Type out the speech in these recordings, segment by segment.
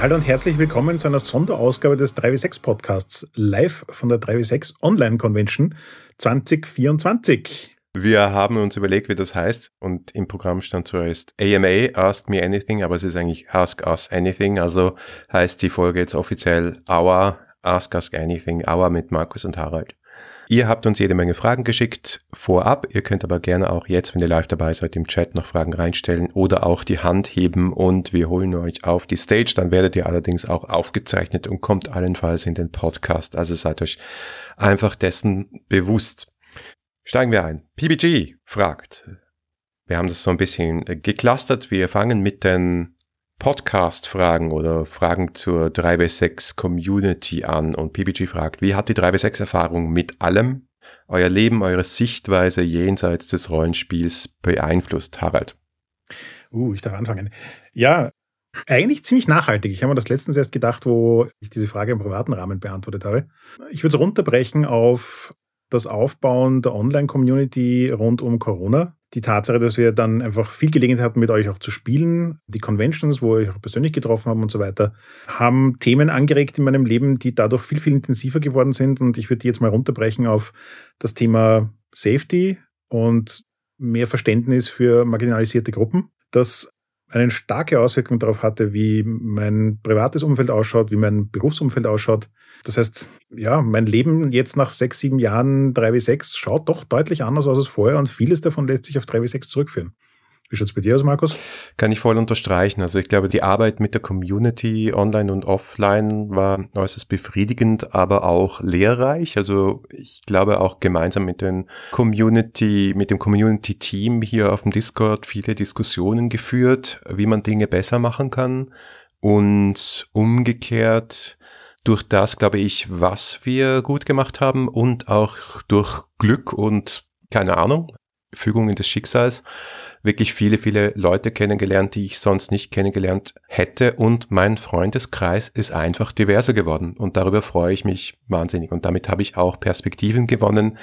Hallo und herzlich willkommen zu einer Sonderausgabe des 3W6 Podcasts, live von der 3W6 Online Convention 2024. Wir haben uns überlegt, wie das heißt und im Programm stand zuerst AMA, Ask Me Anything, aber es ist eigentlich Ask Us Anything, also heißt die Folge jetzt offiziell Our Ask Us Anything, Our mit Markus und Harald. Ihr habt uns jede Menge Fragen geschickt vorab. Ihr könnt aber gerne auch jetzt, wenn ihr live dabei seid, im Chat noch Fragen reinstellen oder auch die Hand heben und wir holen euch auf die Stage. Dann werdet ihr allerdings auch aufgezeichnet und kommt allenfalls in den Podcast. Also seid euch einfach dessen bewusst. Steigen wir ein. PBG fragt. Wir haben das so ein bisschen geclustert. Wir fangen mit den Podcast-Fragen oder Fragen zur 3W6 Community an und PBG fragt, wie hat die 3W6 Erfahrung mit allem euer Leben, eure Sichtweise jenseits des Rollenspiels beeinflusst, Harald? Uh, ich darf anfangen. Ja, eigentlich ziemlich nachhaltig. Ich habe mir das letztens erst gedacht, wo ich diese Frage im privaten Rahmen beantwortet habe. Ich würde es runterbrechen auf das Aufbauen der Online-Community rund um Corona. Die Tatsache, dass wir dann einfach viel Gelegenheit hatten, mit euch auch zu spielen, die Conventions, wo wir euch auch persönlich getroffen haben und so weiter, haben Themen angeregt in meinem Leben, die dadurch viel, viel intensiver geworden sind. Und ich würde die jetzt mal runterbrechen auf das Thema Safety und mehr Verständnis für marginalisierte Gruppen. Das eine starke Auswirkung darauf hatte, wie mein privates Umfeld ausschaut, wie mein Berufsumfeld ausschaut. Das heißt, ja, mein Leben jetzt nach sechs, sieben Jahren 3W6 schaut doch deutlich anders aus als vorher und vieles davon lässt sich auf 3W6 zurückführen. Wie schaut es bei dir aus, Markus? Kann ich voll unterstreichen. Also ich glaube, die Arbeit mit der Community online und offline war äußerst befriedigend, aber auch lehrreich. Also ich glaube auch gemeinsam mit den Community, mit dem Community-Team hier auf dem Discord viele Diskussionen geführt, wie man Dinge besser machen kann. Und umgekehrt durch das, glaube ich, was wir gut gemacht haben und auch durch Glück und keine Ahnung, Fügungen des Schicksals, wirklich viele, viele Leute kennengelernt, die ich sonst nicht kennengelernt hätte und mein Freundeskreis ist einfach diverser geworden und darüber freue ich mich wahnsinnig und damit habe ich auch Perspektiven gewonnen,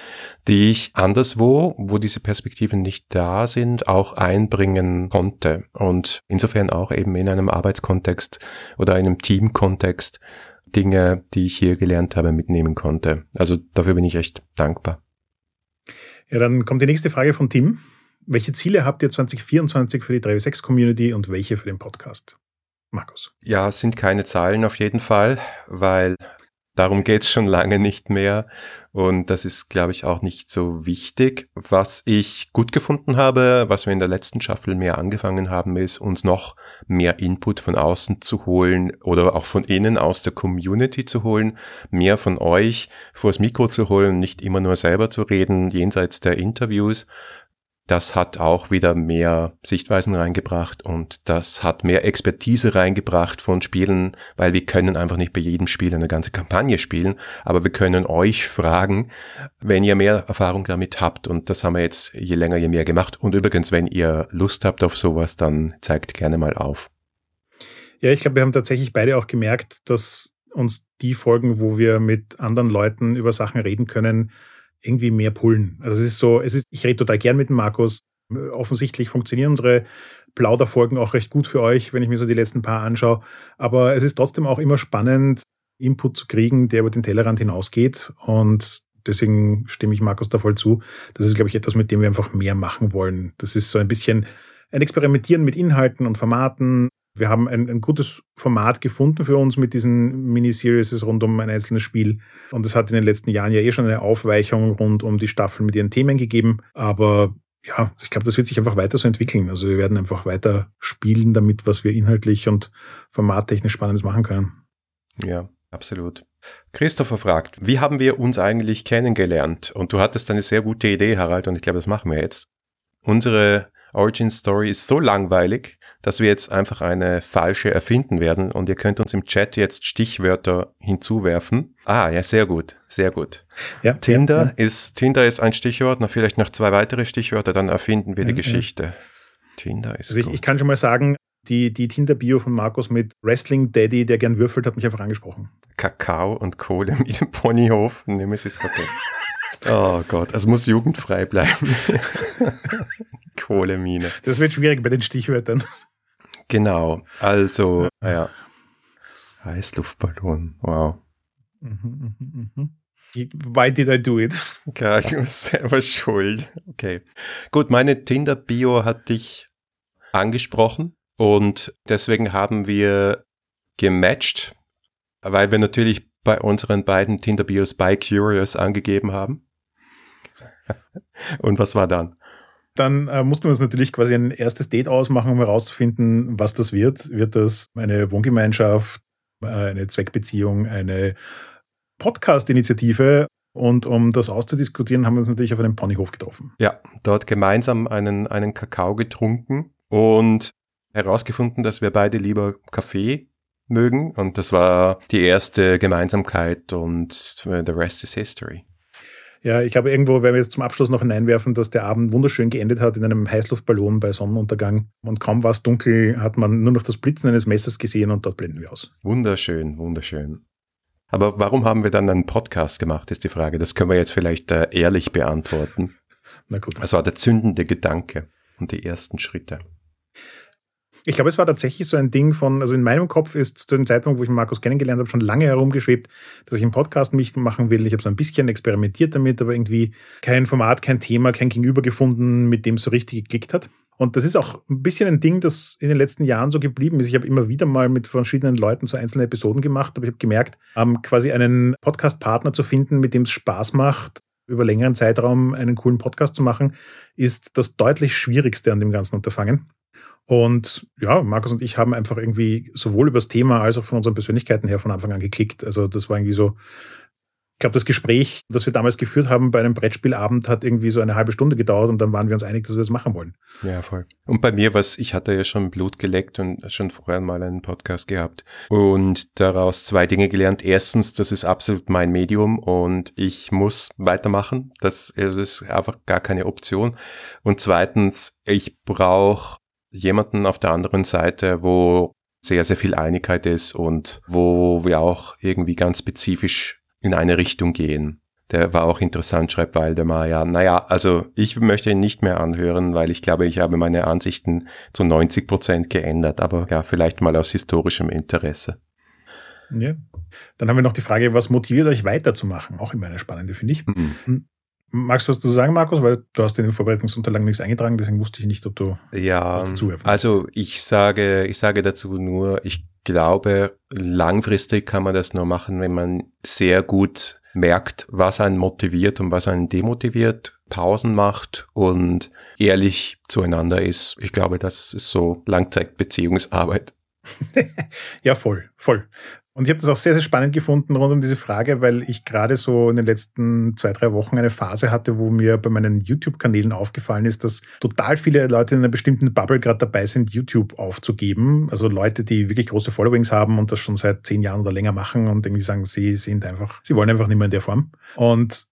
die ich anderswo, wo diese Perspektiven nicht da sind, auch einbringen konnte und insofern auch eben in einem Arbeitskontext oder einem Teamkontext Dinge, die ich hier gelernt habe, mitnehmen konnte. Also dafür bin ich echt dankbar. Ja, dann kommt die nächste Frage von Tim. Welche Ziele habt ihr 2024 für die 3W6 Community und welche für den Podcast? Markus. Ja, es sind keine Zahlen auf jeden Fall, weil darum geht's schon lange nicht mehr. Und das ist, glaube ich, auch nicht so wichtig. Was ich gut gefunden habe, was wir in der letzten Staffel mehr angefangen haben, ist, uns noch mehr Input von außen zu holen oder auch von innen aus der Community zu holen, mehr von euch vors Mikro zu holen, nicht immer nur selber zu reden, jenseits der Interviews, das hat auch wieder mehr Sichtweisen reingebracht und das hat mehr Expertise reingebracht von Spielen, weil wir können einfach nicht bei jedem Spiel eine ganze Kampagne spielen, aber wir können euch fragen, wenn ihr mehr Erfahrung damit habt und das haben wir jetzt je länger, je mehr gemacht und übrigens, wenn ihr Lust habt auf sowas, dann zeigt gerne mal auf. Ja, ich glaube, wir haben tatsächlich beide auch gemerkt, dass uns die Folgen, wo wir mit anderen Leuten über Sachen reden können, irgendwie mehr pullen. Also es ist so, es ist, ich rede total gern mit dem Markus. Offensichtlich funktionieren unsere Plauderfolgen auch recht gut für euch, wenn ich mir so die letzten paar anschaue. Aber es ist trotzdem auch immer spannend, Input zu kriegen, der über den Tellerrand hinausgeht. Und deswegen stimme ich Markus da voll zu. Das ist, glaube ich, etwas, mit dem wir einfach mehr machen wollen. Das ist so ein bisschen ein Experimentieren mit Inhalten und Formaten, wir haben ein, ein gutes Format gefunden für uns mit diesen Miniseries rund um ein einzelnes Spiel. Und es hat in den letzten Jahren ja eh schon eine Aufweichung rund um die Staffel mit ihren Themen gegeben. Aber ja, ich glaube, das wird sich einfach weiter so entwickeln. Also wir werden einfach weiter spielen damit, was wir inhaltlich und formattechnisch Spannendes machen können. Ja, absolut. Christopher fragt, wie haben wir uns eigentlich kennengelernt? Und du hattest eine sehr gute Idee, Harald, und ich glaube, das machen wir jetzt. Unsere Origin Story ist so langweilig, dass wir jetzt einfach eine falsche erfinden werden und ihr könnt uns im Chat jetzt Stichwörter hinzuwerfen. Ah, ja, sehr gut, sehr gut. Ja, Tinder ja, ist Tinder ist ein Stichwort, noch vielleicht noch zwei weitere Stichwörter, dann erfinden wir die Geschichte. Tinder ist also ich, ich kann schon mal sagen, die, die Tinder-Bio von Markus mit Wrestling Daddy, der gern würfelt, hat mich einfach angesprochen. Kakao und Kohle mit dem Ponyhof, Nemesis Hotel. Oh Gott, es muss jugendfrei bleiben. Kohlemine. Das wird schwierig bei den Stichwörtern. Genau, also, ja. Heißluftballon, wow. Mhm, mhm, mhm. Why did I do it? Ja, ich war selber schuld. Okay. Gut, meine Tinder-Bio hat dich angesprochen und deswegen haben wir gematcht, weil wir natürlich bei unseren beiden Tinder-Bios by Curious angegeben haben. und was war dann? Dann äh, mussten wir uns natürlich quasi ein erstes Date ausmachen, um herauszufinden, was das wird. Wird das eine Wohngemeinschaft, äh, eine Zweckbeziehung, eine Podcast-Initiative? Und um das auszudiskutieren, haben wir uns natürlich auf einem Ponyhof getroffen. Ja, dort gemeinsam einen, einen Kakao getrunken und herausgefunden, dass wir beide lieber Kaffee mögen. Und das war die erste Gemeinsamkeit und the rest is history. Ja, ich glaube, irgendwo werden wir jetzt zum Abschluss noch hineinwerfen, dass der Abend wunderschön geendet hat in einem Heißluftballon bei Sonnenuntergang. Und kaum war es dunkel, hat man nur noch das Blitzen eines Messers gesehen und dort blenden wir aus. Wunderschön, wunderschön. Aber warum haben wir dann einen Podcast gemacht, ist die Frage. Das können wir jetzt vielleicht äh, ehrlich beantworten. Na gut. Das war der zündende Gedanke und die ersten Schritte. Ich glaube, es war tatsächlich so ein Ding von, also in meinem Kopf ist zu dem Zeitpunkt, wo ich Markus kennengelernt habe, schon lange herumgeschwebt, dass ich einen Podcast mich machen will. Ich habe so ein bisschen experimentiert damit, aber irgendwie kein Format, kein Thema, kein Gegenüber gefunden, mit dem es so richtig geklickt hat. Und das ist auch ein bisschen ein Ding, das in den letzten Jahren so geblieben ist. Ich habe immer wieder mal mit verschiedenen Leuten so einzelne Episoden gemacht, aber ich habe gemerkt, ähm, quasi einen Podcast-Partner zu finden, mit dem es Spaß macht, über längeren Zeitraum einen coolen Podcast zu machen, ist das deutlich Schwierigste an dem ganzen Unterfangen. Und ja, Markus und ich haben einfach irgendwie sowohl über das Thema als auch von unseren Persönlichkeiten her von Anfang an geklickt. Also das war irgendwie so, ich glaube, das Gespräch, das wir damals geführt haben bei einem Brettspielabend, hat irgendwie so eine halbe Stunde gedauert und dann waren wir uns einig, dass wir das machen wollen. Ja, voll. Und bei mir, was ich hatte ja schon Blut geleckt und schon vorher mal einen Podcast gehabt und daraus zwei Dinge gelernt. Erstens, das ist absolut mein Medium und ich muss weitermachen. Das ist einfach gar keine Option. Und zweitens, ich brauche jemanden auf der anderen Seite, wo sehr, sehr viel Einigkeit ist und wo wir auch irgendwie ganz spezifisch in eine Richtung gehen. Der war auch interessant, schreibt Waldemar. naja, also ich möchte ihn nicht mehr anhören, weil ich glaube, ich habe meine Ansichten zu 90 Prozent geändert, aber ja, vielleicht mal aus historischem Interesse. Ja. Dann haben wir noch die Frage, was motiviert euch weiterzumachen? Auch immer eine spannende, finde ich. Mhm. Magst du was zu sagen, Markus? Weil du hast in den Vorbereitungsunterlagen nichts eingetragen, deswegen wusste ich nicht, ob du ja, also ich sage, ich sage dazu nur, ich glaube, langfristig kann man das nur machen, wenn man sehr gut merkt, was einen motiviert und was einen demotiviert, Pausen macht und ehrlich zueinander ist. Ich glaube, das ist so Langzeitbeziehungsarbeit. ja, voll, voll. Und ich habe das auch sehr, sehr spannend gefunden rund um diese Frage, weil ich gerade so in den letzten zwei, drei Wochen eine Phase hatte, wo mir bei meinen YouTube-Kanälen aufgefallen ist, dass total viele Leute in einer bestimmten Bubble gerade dabei sind, YouTube aufzugeben. Also Leute, die wirklich große Followings haben und das schon seit zehn Jahren oder länger machen und irgendwie sagen, sie sind einfach, sie wollen einfach nicht mehr in der Form. Und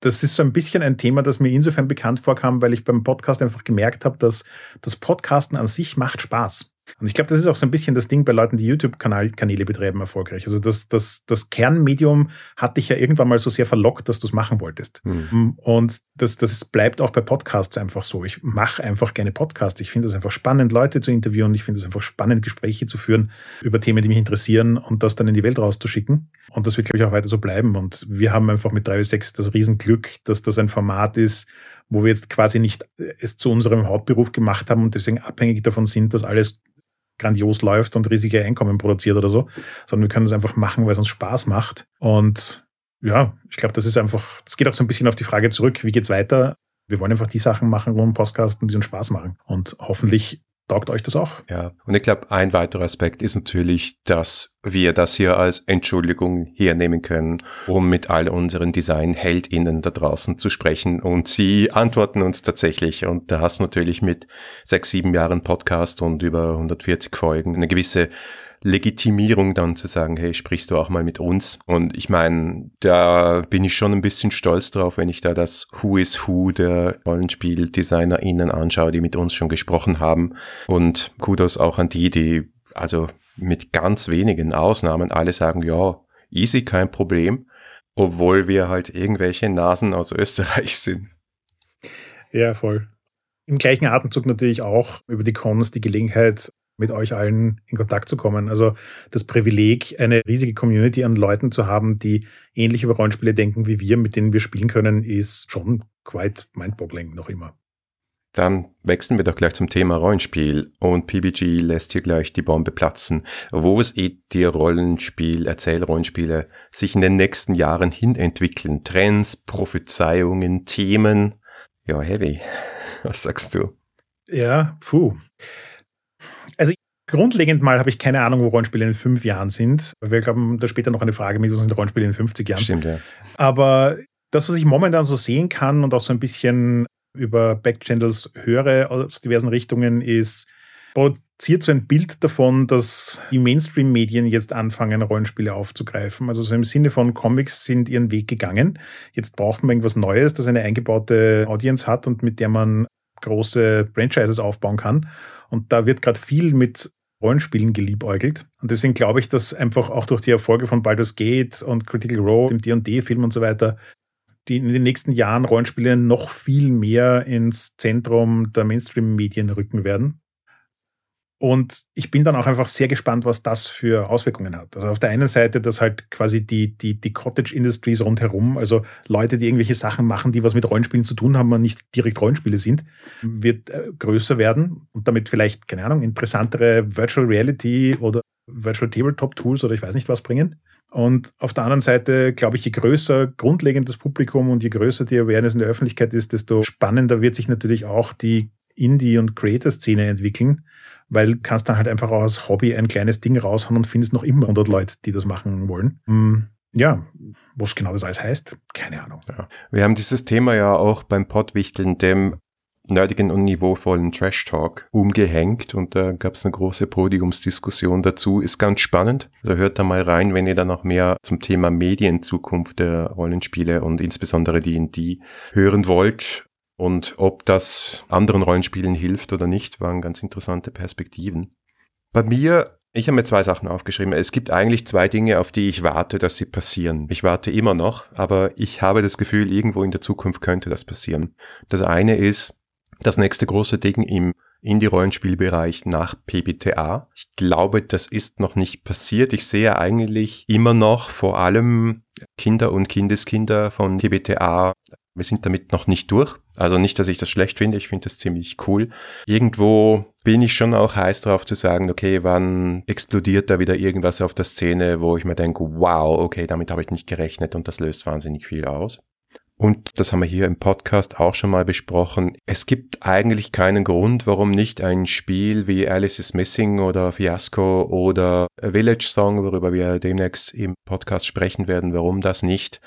das ist so ein bisschen ein Thema, das mir insofern bekannt vorkam, weil ich beim Podcast einfach gemerkt habe, dass das Podcasten an sich macht Spaß. Und ich glaube, das ist auch so ein bisschen das Ding bei Leuten, die YouTube-Kanäle betreiben, erfolgreich. Also das, das, das Kernmedium hat dich ja irgendwann mal so sehr verlockt, dass du es machen wolltest. Mhm. Und das, das bleibt auch bei Podcasts einfach so. Ich mache einfach gerne Podcasts. Ich finde es einfach spannend, Leute zu interviewen. Ich finde es einfach spannend, Gespräche zu führen über Themen, die mich interessieren und das dann in die Welt rauszuschicken. Und das wird, glaube ich, auch weiter so bleiben. Und wir haben einfach mit 3 bis 6 das Riesenglück, dass das ein Format ist, wo wir jetzt quasi nicht es zu unserem Hauptberuf gemacht haben und deswegen abhängig davon sind, dass alles grandios läuft und riesige Einkommen produziert oder so, sondern wir können es einfach machen, weil es uns Spaß macht. Und ja, ich glaube, das ist einfach, das geht auch so ein bisschen auf die Frage zurück, wie geht's weiter? Wir wollen einfach die Sachen machen, wo ein Podcasten, die uns Spaß machen. Und hoffentlich Taugt euch das auch? Ja, und ich glaube, ein weiterer Aspekt ist natürlich, dass wir das hier als Entschuldigung hernehmen können, um mit all unseren Design-HeldInnen da draußen zu sprechen. Und sie antworten uns tatsächlich. Und da hast du natürlich mit sechs, sieben Jahren Podcast und über 140 Folgen eine gewisse Legitimierung dann zu sagen, hey, sprichst du auch mal mit uns? Und ich meine, da bin ich schon ein bisschen stolz drauf, wenn ich da das Who is Who der RollenspieldesignerInnen anschaue, die mit uns schon gesprochen haben. Und Kudos auch an die, die also mit ganz wenigen Ausnahmen alle sagen, ja, easy, kein Problem, obwohl wir halt irgendwelche Nasen aus Österreich sind. Ja, voll. Im gleichen Atemzug natürlich auch über die Cons die Gelegenheit, mit euch allen in Kontakt zu kommen. Also das Privileg, eine riesige Community an Leuten zu haben, die ähnlich über Rollenspiele denken wie wir, mit denen wir spielen können, ist schon quite mindboggling noch immer. Dann wechseln wir doch gleich zum Thema Rollenspiel und PBG lässt hier gleich die Bombe platzen. Wo seht ihr Rollenspiel, Erzählrollenspiele sich in den nächsten Jahren hin entwickeln? Trends, Prophezeiungen, Themen? Ja, heavy. Was sagst du? Ja, puh. Grundlegend mal habe ich keine Ahnung, wo Rollenspiele in fünf Jahren sind. Wir glauben, da später noch eine Frage mit, wo sind Rollenspiele in 50 Jahren. Stimmt, ja. Aber das, was ich momentan so sehen kann und auch so ein bisschen über Backchannels höre aus diversen Richtungen, ist, produziert so ein Bild davon, dass die Mainstream-Medien jetzt anfangen, Rollenspiele aufzugreifen. Also so im Sinne von Comics sind ihren Weg gegangen. Jetzt braucht man irgendwas Neues, das eine eingebaute Audience hat und mit der man große Franchises aufbauen kann. Und da wird gerade viel mit Rollenspielen geliebäugelt. Und deswegen glaube ich, dass einfach auch durch die Erfolge von Baldur's Gate und Critical Role, dem D&D-Film und so weiter, die in den nächsten Jahren Rollenspiele noch viel mehr ins Zentrum der Mainstream-Medien rücken werden. Und ich bin dann auch einfach sehr gespannt, was das für Auswirkungen hat. Also auf der einen Seite, dass halt quasi die, die, die Cottage Industries rundherum, also Leute, die irgendwelche Sachen machen, die was mit Rollenspielen zu tun haben und nicht direkt Rollenspiele sind, wird äh, größer werden und damit vielleicht, keine Ahnung, interessantere Virtual Reality oder Virtual Tabletop Tools oder ich weiß nicht was bringen. Und auf der anderen Seite, glaube ich, je größer grundlegend das Publikum und je größer die Awareness in der Öffentlichkeit ist, desto spannender wird sich natürlich auch die Indie- und Creator-Szene entwickeln, weil du kannst dann halt einfach aus Hobby ein kleines Ding raushauen und findest noch immer 100 Leute, die das machen wollen. Hm, ja, was genau das alles heißt, keine Ahnung. Ja. Wir haben dieses Thema ja auch beim Pottwichteln, dem nerdigen und niveauvollen Trash Talk umgehängt und da gab es eine große Podiumsdiskussion dazu. Ist ganz spannend. Also hört da mal rein, wenn ihr da noch mehr zum Thema Medienzukunft der Rollenspiele und insbesondere D&D hören wollt. Und ob das anderen Rollenspielen hilft oder nicht, waren ganz interessante Perspektiven. Bei mir ich habe mir zwei Sachen aufgeschrieben. Es gibt eigentlich zwei Dinge, auf die ich warte, dass sie passieren. Ich warte immer noch, aber ich habe das Gefühl, irgendwo in der Zukunft könnte das passieren. Das eine ist, das nächste große Ding im Indie-Rollenspielbereich nach PBTA. Ich glaube, das ist noch nicht passiert. Ich sehe eigentlich immer noch vor allem Kinder und Kindeskinder von PBTA. Wir sind damit noch nicht durch. Also nicht, dass ich das schlecht finde. Ich finde das ziemlich cool. Irgendwo bin ich schon auch heiß drauf zu sagen, okay, wann explodiert da wieder irgendwas auf der Szene, wo ich mir denke, wow, okay, damit habe ich nicht gerechnet und das löst wahnsinnig viel aus. Und das haben wir hier im Podcast auch schon mal besprochen. Es gibt eigentlich keinen Grund, warum nicht ein Spiel wie Alice is Missing oder Fiasco oder Village Song, worüber wir demnächst im Podcast sprechen werden, warum das nicht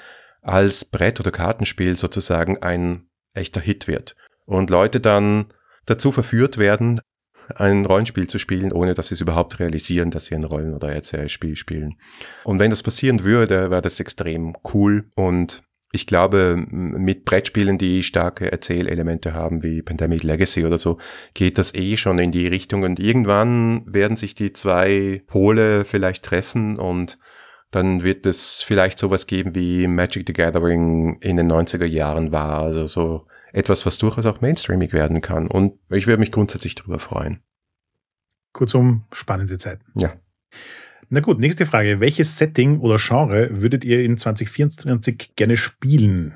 als Brett- oder Kartenspiel sozusagen ein echter Hit wird. Und Leute dann dazu verführt werden, ein Rollenspiel zu spielen, ohne dass sie es überhaupt realisieren, dass sie ein Rollen- oder Erzählspiel spielen. Und wenn das passieren würde, wäre das extrem cool und ich glaube, mit Brettspielen, die starke Erzählelemente haben, wie Pandemic Legacy oder so, geht das eh schon in die Richtung und irgendwann werden sich die zwei Pole vielleicht treffen und dann wird es vielleicht sowas geben wie Magic the Gathering in den 90er Jahren war, also so etwas, was durchaus auch mainstreamig werden kann und ich würde mich grundsätzlich darüber freuen. Kurzum, spannende Zeiten. Ja. Na gut, nächste Frage. Welches Setting oder Genre würdet ihr in 2024 gerne spielen?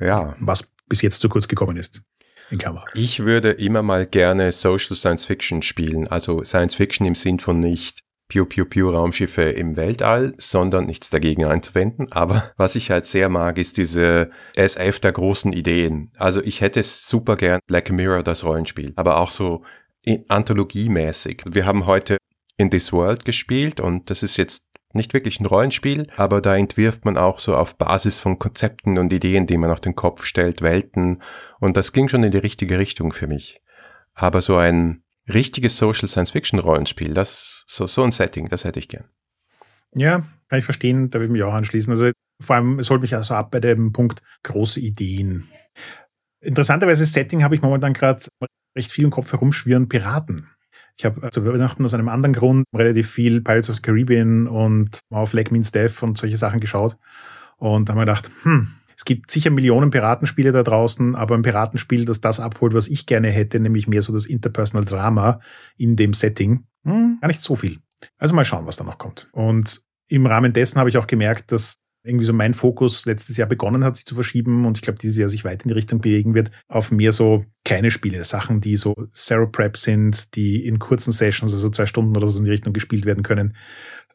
Ja. Was bis jetzt zu kurz gekommen ist. In Klammer. Ich würde immer mal gerne Social Science Fiction spielen. Also Science Fiction im Sinn von nicht Pew Pew Pew Raumschiffe im Weltall, sondern nichts dagegen einzuwenden. Aber was ich halt sehr mag, ist diese SF der großen Ideen. Also ich hätte es super gern Black Mirror das Rollenspiel, aber auch so anthologiemäßig. Wir haben heute in This World gespielt und das ist jetzt nicht wirklich ein Rollenspiel, aber da entwirft man auch so auf Basis von Konzepten und Ideen, die man auf den Kopf stellt, Welten und das ging schon in die richtige Richtung für mich. Aber so ein richtiges Social Science Fiction Rollenspiel, das so so ein Setting, das hätte ich gern. Ja, kann ich verstehen, da würde ich mich auch anschließen. Also vor allem es holt mich also ab bei dem Punkt große Ideen. Interessanterweise Setting habe ich momentan gerade recht viel im Kopf herumschwirren Piraten. Ich habe zu Weihnachten aus einem anderen Grund relativ viel Pirates of the Caribbean und auf Lake Means Death und solche Sachen geschaut. Und da haben wir gedacht, hm, Es gibt sicher Millionen Piratenspiele da draußen, aber ein Piratenspiel, das das abholt, was ich gerne hätte, nämlich mehr so das Interpersonal Drama in dem Setting, hm, gar nicht so viel. Also mal schauen, was da noch kommt. Und im Rahmen dessen habe ich auch gemerkt, dass irgendwie so mein Fokus letztes Jahr begonnen hat, sich zu verschieben und ich glaube, dieses Jahr sich weit in die Richtung bewegen wird, auf mehr so kleine Spiele, Sachen, die so Zero Prep sind, die in kurzen Sessions, also zwei Stunden oder so in die Richtung gespielt werden können.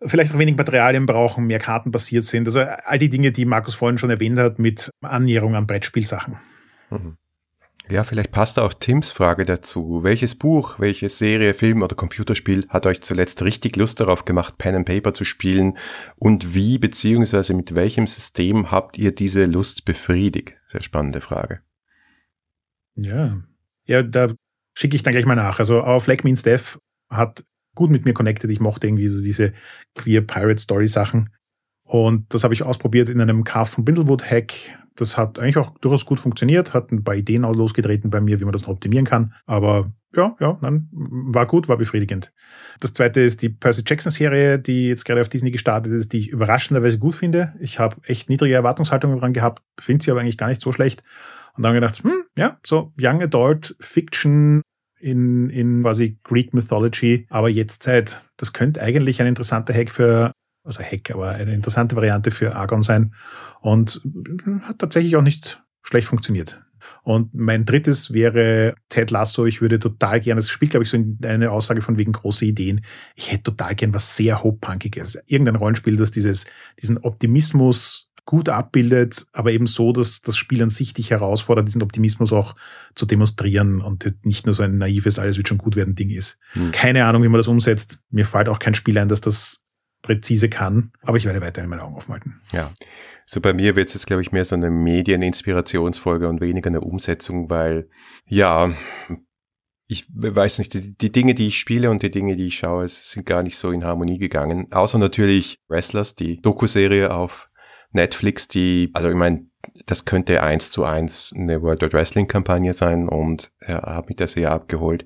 Vielleicht auch wenig Materialien brauchen, mehr Karten basiert sind. Also all die Dinge, die Markus vorhin schon erwähnt hat, mit Annäherung an Brettspielsachen. Mhm. Ja, vielleicht passt auch Tims Frage dazu. Welches Buch, welche Serie, Film oder Computerspiel hat euch zuletzt richtig Lust darauf gemacht, Pen and Paper zu spielen? Und wie beziehungsweise mit welchem System habt ihr diese Lust befriedigt? Sehr spannende Frage. Ja, ja, da schicke ich dann gleich mal nach. Also auf Like Means Death hat gut mit mir connected. Ich mochte irgendwie so diese Queer Pirate Story Sachen. Und das habe ich ausprobiert in einem Carve von Bindlewood Hack das hat eigentlich auch durchaus gut funktioniert, hat ein paar Ideen auch losgetreten bei mir, wie man das noch optimieren kann. Aber ja, ja, nein, war gut, war befriedigend. Das zweite ist die Percy Jackson Serie, die jetzt gerade auf Disney gestartet ist, die ich überraschenderweise gut finde. Ich habe echt niedrige Erwartungshaltungen dran gehabt, finde sie aber eigentlich gar nicht so schlecht. Und dann gedacht, hm, ja, so Young Adult Fiction in, in quasi Greek Mythology, aber jetzt Zeit. Das könnte eigentlich ein interessanter Hack für also Hack, aber eine interessante Variante für Argon sein und hat tatsächlich auch nicht schlecht funktioniert. Und mein drittes wäre Ted Lasso. Ich würde total gerne, das spielt, glaube ich, so eine Aussage von wegen große Ideen. Ich hätte total gern was sehr hochpunkiges. Irgendein Rollenspiel, das dieses, diesen Optimismus gut abbildet, aber eben so, dass das Spiel an sich dich herausfordert, diesen Optimismus auch zu demonstrieren und nicht nur so ein naives, alles wird schon gut werden Ding ist. Hm. Keine Ahnung, wie man das umsetzt. Mir fällt auch kein Spiel ein, das das präzise kann. Aber ich werde weiterhin meine Augen aufhalten. Ja. So bei mir wird es jetzt, glaube ich, mehr so eine Medieninspirationsfolge und weniger eine Umsetzung, weil, ja, ich weiß nicht, die, die, Dinge, die ich spiele und die Dinge, die ich schaue, sind gar nicht so in Harmonie gegangen. Außer natürlich Wrestlers, die Doku-Serie auf Netflix, die, also ich meine, das könnte eins zu eins eine World Wide Wrestling Kampagne sein und er ja, hat mich das sehr abgeholt.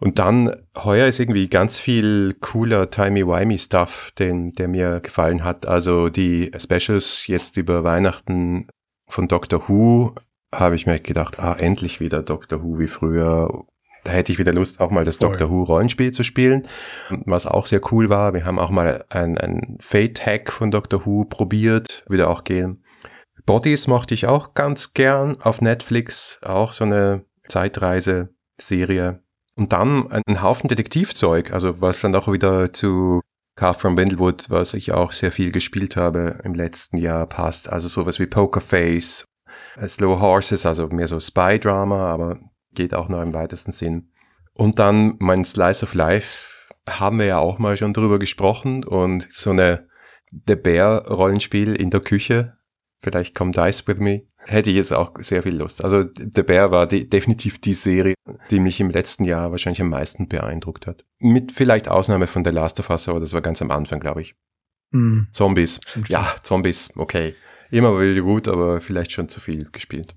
Und dann heuer ist irgendwie ganz viel cooler Timey-Wimey-Stuff, den, der mir gefallen hat. Also die Specials jetzt über Weihnachten von Doctor Who habe ich mir gedacht, ah, endlich wieder Doctor Who wie früher. Da hätte ich wieder Lust, auch mal das Voll. Doctor Who Rollenspiel zu spielen. Was auch sehr cool war, wir haben auch mal ein, ein Fate-Hack von Doctor Who probiert, wieder auch gehen. Bodies mochte ich auch ganz gern auf Netflix, auch so eine Zeitreise-Serie und dann ein Haufen Detektivzeug, also was dann auch wieder zu Car from Wendlewood, was ich auch sehr viel gespielt habe im letzten Jahr, passt. Also sowas wie Pokerface, äh, Slow Horses, also mehr so Spy-Drama, aber geht auch noch im weitesten Sinn. Und dann mein Slice of Life haben wir ja auch mal schon drüber gesprochen und so eine The Bear Rollenspiel in der Küche vielleicht kommt Dice With Me, hätte ich jetzt auch sehr viel Lust. Also The Bear war die, definitiv die Serie, die mich im letzten Jahr wahrscheinlich am meisten beeindruckt hat. Mit vielleicht Ausnahme von The Last of Us, aber das war ganz am Anfang, glaube ich. Mm. Zombies. Stimmt, ja, Zombies, okay. Immer wieder gut, aber vielleicht schon zu viel gespielt.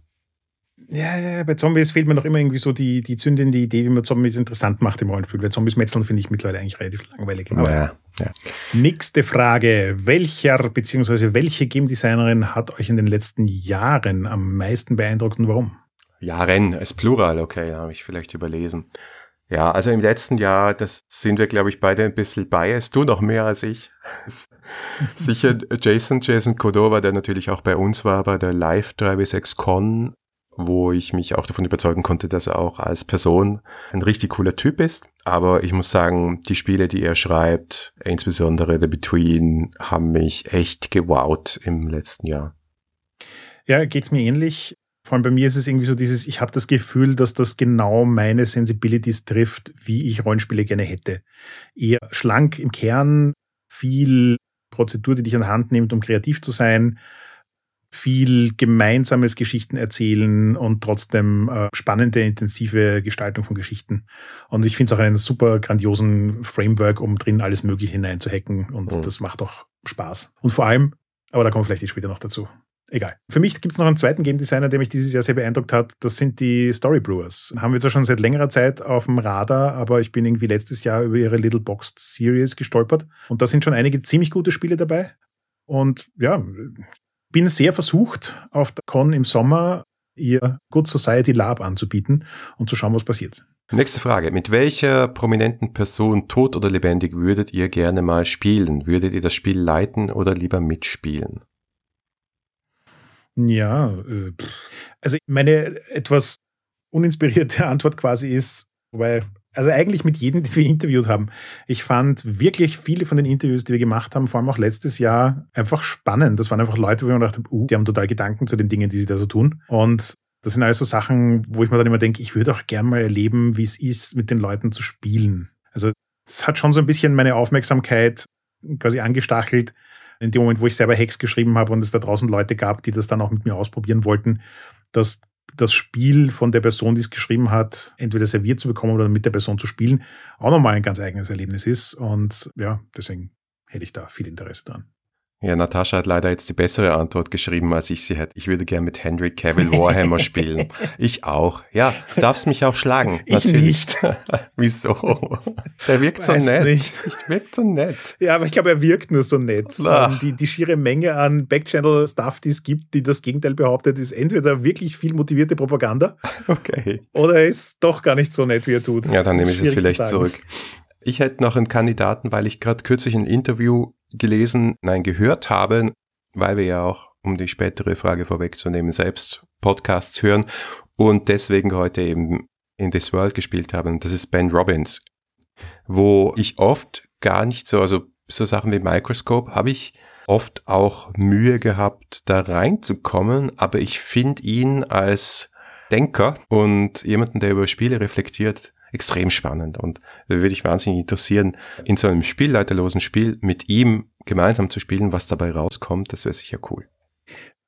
Ja, ja, bei Zombies fehlt mir noch immer irgendwie so die, die zündende Idee, wie man Zombies interessant macht im Rollenspiel. Weil Zombies metzeln finde ich mittlerweile eigentlich relativ langweilig. Aber ja, ja. Nächste Frage. Welcher bzw. welche Game Designerin hat euch in den letzten Jahren am meisten beeindruckt und warum? Jahren, als Plural, okay, habe ich vielleicht überlesen. Ja, also im letzten Jahr, das sind wir, glaube ich, beide ein bisschen biased. Du noch mehr als ich. Sicher Jason, Jason Cordova, der natürlich auch bei uns war, bei der Live 3W6 Con wo ich mich auch davon überzeugen konnte, dass er auch als Person ein richtig cooler Typ ist. Aber ich muss sagen, die Spiele, die er schreibt, insbesondere The Between, haben mich echt gewowt im letzten Jahr. Ja, geht's mir ähnlich. Vor allem bei mir ist es irgendwie so dieses, ich habe das Gefühl, dass das genau meine Sensibilities trifft, wie ich Rollenspiele gerne hätte. Eher schlank im Kern, viel Prozedur, die dich an Hand nimmt, um kreativ zu sein, viel gemeinsames Geschichten erzählen und trotzdem äh, spannende, intensive Gestaltung von Geschichten. Und ich finde es auch einen super grandiosen Framework, um drin alles Mögliche hineinzuhacken und mhm. das macht auch Spaß. Und vor allem, aber da kommen vielleicht später noch dazu. Egal. Für mich gibt es noch einen zweiten Game Designer, der mich dieses Jahr sehr beeindruckt hat. Das sind die Story Brewers. Haben wir zwar schon seit längerer Zeit auf dem Radar, aber ich bin irgendwie letztes Jahr über ihre Little Boxed Series gestolpert. Und da sind schon einige ziemlich gute Spiele dabei. Und ja, bin sehr versucht, auf der Con im Sommer ihr Good Society Lab anzubieten und zu schauen, was passiert. Nächste Frage. Mit welcher prominenten Person, tot oder lebendig, würdet ihr gerne mal spielen? Würdet ihr das Spiel leiten oder lieber mitspielen? Ja, äh, also meine etwas uninspirierte Antwort quasi ist, weil also eigentlich mit jedem, den wir interviewt haben. Ich fand wirklich viele von den Interviews, die wir gemacht haben, vor allem auch letztes Jahr, einfach spannend. Das waren einfach Leute, wo ich mir gedacht habe, uh, die haben total Gedanken zu den Dingen, die sie da so tun. Und das sind alles so Sachen, wo ich mir dann immer denke, ich würde auch gern mal erleben, wie es ist, mit den Leuten zu spielen. Also es hat schon so ein bisschen meine Aufmerksamkeit quasi angestachelt, in dem Moment, wo ich selber Hex geschrieben habe und es da draußen Leute gab, die das dann auch mit mir ausprobieren wollten, dass das Spiel von der Person, die es geschrieben hat, entweder serviert zu bekommen oder mit der Person zu spielen, auch nochmal ein ganz eigenes Erlebnis ist. Und ja, deswegen hätte ich da viel Interesse dran. Ja, Natascha hat leider jetzt die bessere Antwort geschrieben, als ich sie hätte. Ich würde gern mit Henry Cavill Warhammer spielen. Ich auch. Ja, darfst mich auch schlagen. Ich natürlich. nicht. Wieso? Der wirkt Weiß so nett. Nicht. Ich wirkt so nett. Ja, aber ich glaube, er wirkt nur so nett. Ach. Die, die schiere Menge an Backchannel-Stuff, die es gibt, die das Gegenteil behauptet, ist entweder wirklich viel motivierte Propaganda. Okay. Oder er ist doch gar nicht so nett, wie er tut. Ja, dann nehme ich es vielleicht zurück. Ich hätte noch einen Kandidaten, weil ich gerade kürzlich ein Interview gelesen, nein, gehört habe, weil wir ja auch, um die spätere Frage vorwegzunehmen, selbst Podcasts hören und deswegen heute eben in This World gespielt haben. Das ist Ben Robbins, wo ich oft gar nicht so, also so Sachen wie Microscope habe ich oft auch Mühe gehabt, da reinzukommen, aber ich finde ihn als Denker und jemanden, der über Spiele reflektiert, extrem spannend und da würde ich wahnsinnig interessieren, in so einem spielleiterlosen Spiel mit ihm gemeinsam zu spielen, was dabei rauskommt, das wäre sicher cool.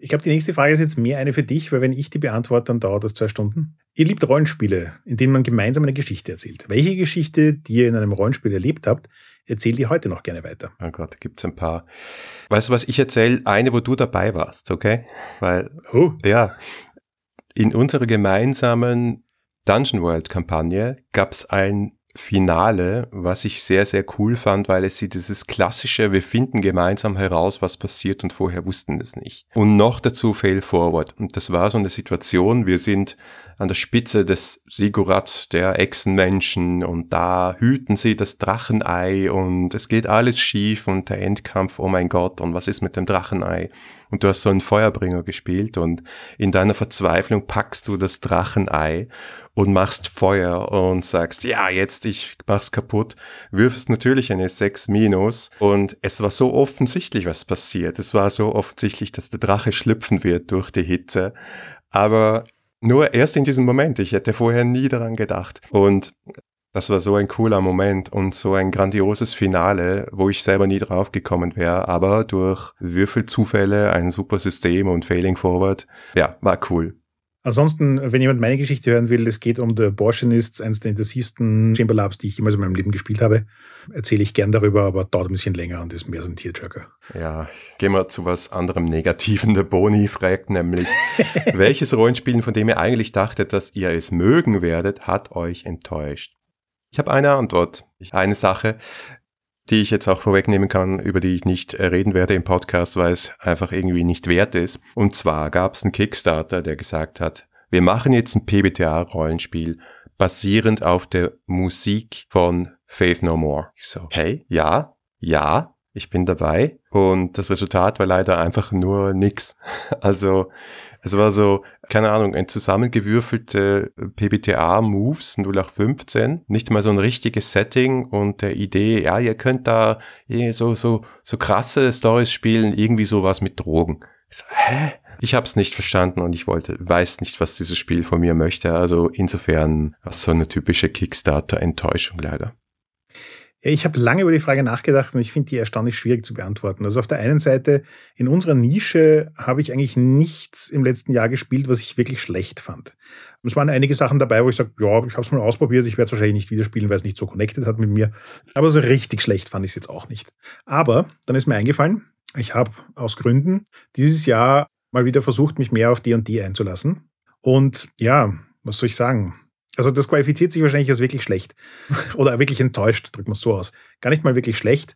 Ich glaube, die nächste Frage ist jetzt mehr eine für dich, weil wenn ich die beantworte, dann dauert das zwei Stunden. Ihr liebt Rollenspiele, in denen man gemeinsam eine Geschichte erzählt. Welche Geschichte, die ihr in einem Rollenspiel erlebt habt, erzählt ihr heute noch gerne weiter? Oh Gott, gibt's ein paar. Weißt du was, ich erzähle eine, wo du dabei warst, okay? Weil, oh. ja, in unserer gemeinsamen Dungeon World Kampagne gab es ein Finale, was ich sehr, sehr cool fand, weil es sie dieses klassische, wir finden gemeinsam heraus, was passiert und vorher wussten es nicht. Und noch dazu Fail Forward. Und das war so eine Situation, wir sind an der Spitze des Sigurat der Echsenmenschen und da hüten sie das Drachenei und es geht alles schief und der Endkampf, oh mein Gott, und was ist mit dem Drachenei? Und du hast so einen Feuerbringer gespielt und in deiner Verzweiflung packst du das Drachenei und machst Feuer und sagst, ja, jetzt ich mach's kaputt, wirfst natürlich eine 6 minus und es war so offensichtlich, was passiert. Es war so offensichtlich, dass der Drache schlüpfen wird durch die Hitze. Aber nur erst in diesem Moment. Ich hätte vorher nie daran gedacht. Und das war so ein cooler Moment und so ein grandioses Finale, wo ich selber nie drauf gekommen wäre, aber durch Würfelzufälle, ein super System und Failing Forward, ja, war cool. Ansonsten, wenn jemand meine Geschichte hören will, es geht um The Abortionists, eines der intensivsten Chamber Labs, die ich jemals in meinem Leben gespielt habe. Erzähle ich gern darüber, aber dauert ein bisschen länger und ist mehr so ein Tearjerker. Ja, gehen wir zu was anderem Negativen. Der Boni fragt nämlich, welches Rollenspiel, von dem ihr eigentlich dachtet, dass ihr es mögen werdet, hat euch enttäuscht? Ich habe eine Antwort. Eine Sache, die ich jetzt auch vorwegnehmen kann, über die ich nicht reden werde im Podcast, weil es einfach irgendwie nicht wert ist. Und zwar gab es einen Kickstarter, der gesagt hat, wir machen jetzt ein PBTA-Rollenspiel basierend auf der Musik von Faith No More. Ich so, hey, ja, ja, ich bin dabei. Und das Resultat war leider einfach nur nix. Also es war so, keine Ahnung, ein zusammengewürfelte PBTA-Moves 0815, nicht mal so ein richtiges Setting und der Idee, ja, ihr könnt da so, so, so krasse Stories spielen, irgendwie sowas mit Drogen. Ich so, hä? Ich habe es nicht verstanden und ich wollte, weiß nicht, was dieses Spiel von mir möchte. Also insofern war so eine typische Kickstarter-Enttäuschung leider. Ja, ich habe lange über die Frage nachgedacht und ich finde die erstaunlich schwierig zu beantworten. Also auf der einen Seite, in unserer Nische habe ich eigentlich nichts im letzten Jahr gespielt, was ich wirklich schlecht fand. Es waren einige Sachen dabei, wo ich sage, ja, ich habe es mal ausprobiert, ich werde es wahrscheinlich nicht wieder spielen, weil es nicht so connected hat mit mir. Aber so richtig schlecht fand ich es jetzt auch nicht. Aber dann ist mir eingefallen, ich habe aus Gründen dieses Jahr mal wieder versucht, mich mehr auf D&D einzulassen. Und ja, was soll ich sagen? Also das qualifiziert sich wahrscheinlich als wirklich schlecht. Oder wirklich enttäuscht, drücken wir es so aus. Gar nicht mal wirklich schlecht.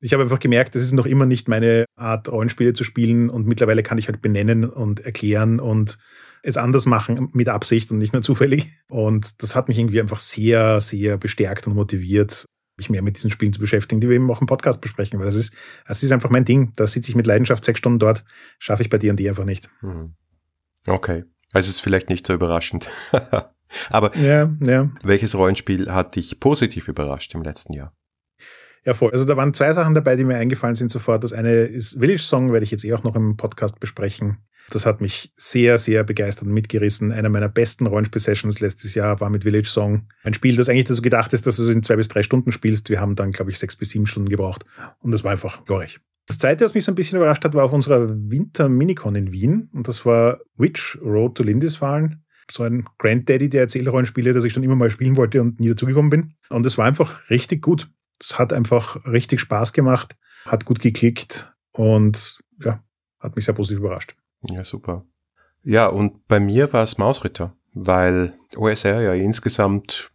Ich habe einfach gemerkt, das ist noch immer nicht meine Art, Rollenspiele zu spielen und mittlerweile kann ich halt benennen und erklären und es anders machen mit Absicht und nicht nur zufällig. Und das hat mich irgendwie einfach sehr, sehr bestärkt und motiviert, mich mehr mit diesen Spielen zu beschäftigen, die wir eben auch im Podcast besprechen, weil das ist, das ist einfach mein Ding. Da sitze ich mit Leidenschaft sechs Stunden dort, schaffe ich bei D&D einfach nicht. Mhm. Okay. Also es ist vielleicht nicht so überraschend. Aber ja, ja. welches Rollenspiel hat dich positiv überrascht im letzten Jahr? Ja, voll. Also da waren zwei Sachen dabei, die mir eingefallen sind sofort. Das eine ist Village Song, werde ich jetzt eh auch noch im Podcast besprechen. Das hat mich sehr, sehr begeistert und mitgerissen. Einer meiner besten Rollenspiel-Sessions letztes Jahr war mit Village Song. Ein Spiel, das eigentlich dazu gedacht ist, dass du es in zwei bis drei Stunden spielst. Wir haben dann, glaube ich, sechs bis sieben Stunden gebraucht. Und das war einfach glorreich. Das zweite, was mich so ein bisschen überrascht hat, war auf unserer Winter-Minicon in Wien. Und das war Witch Road to Lindisfarne. So ein Granddaddy der Erzählrollenspiele, das ich schon immer mal spielen wollte und nie dazugekommen bin. Und es war einfach richtig gut. Es hat einfach richtig Spaß gemacht, hat gut geklickt und ja, hat mich sehr positiv überrascht. Ja, super. Ja, und bei mir war es Mausritter, weil OSR ja insgesamt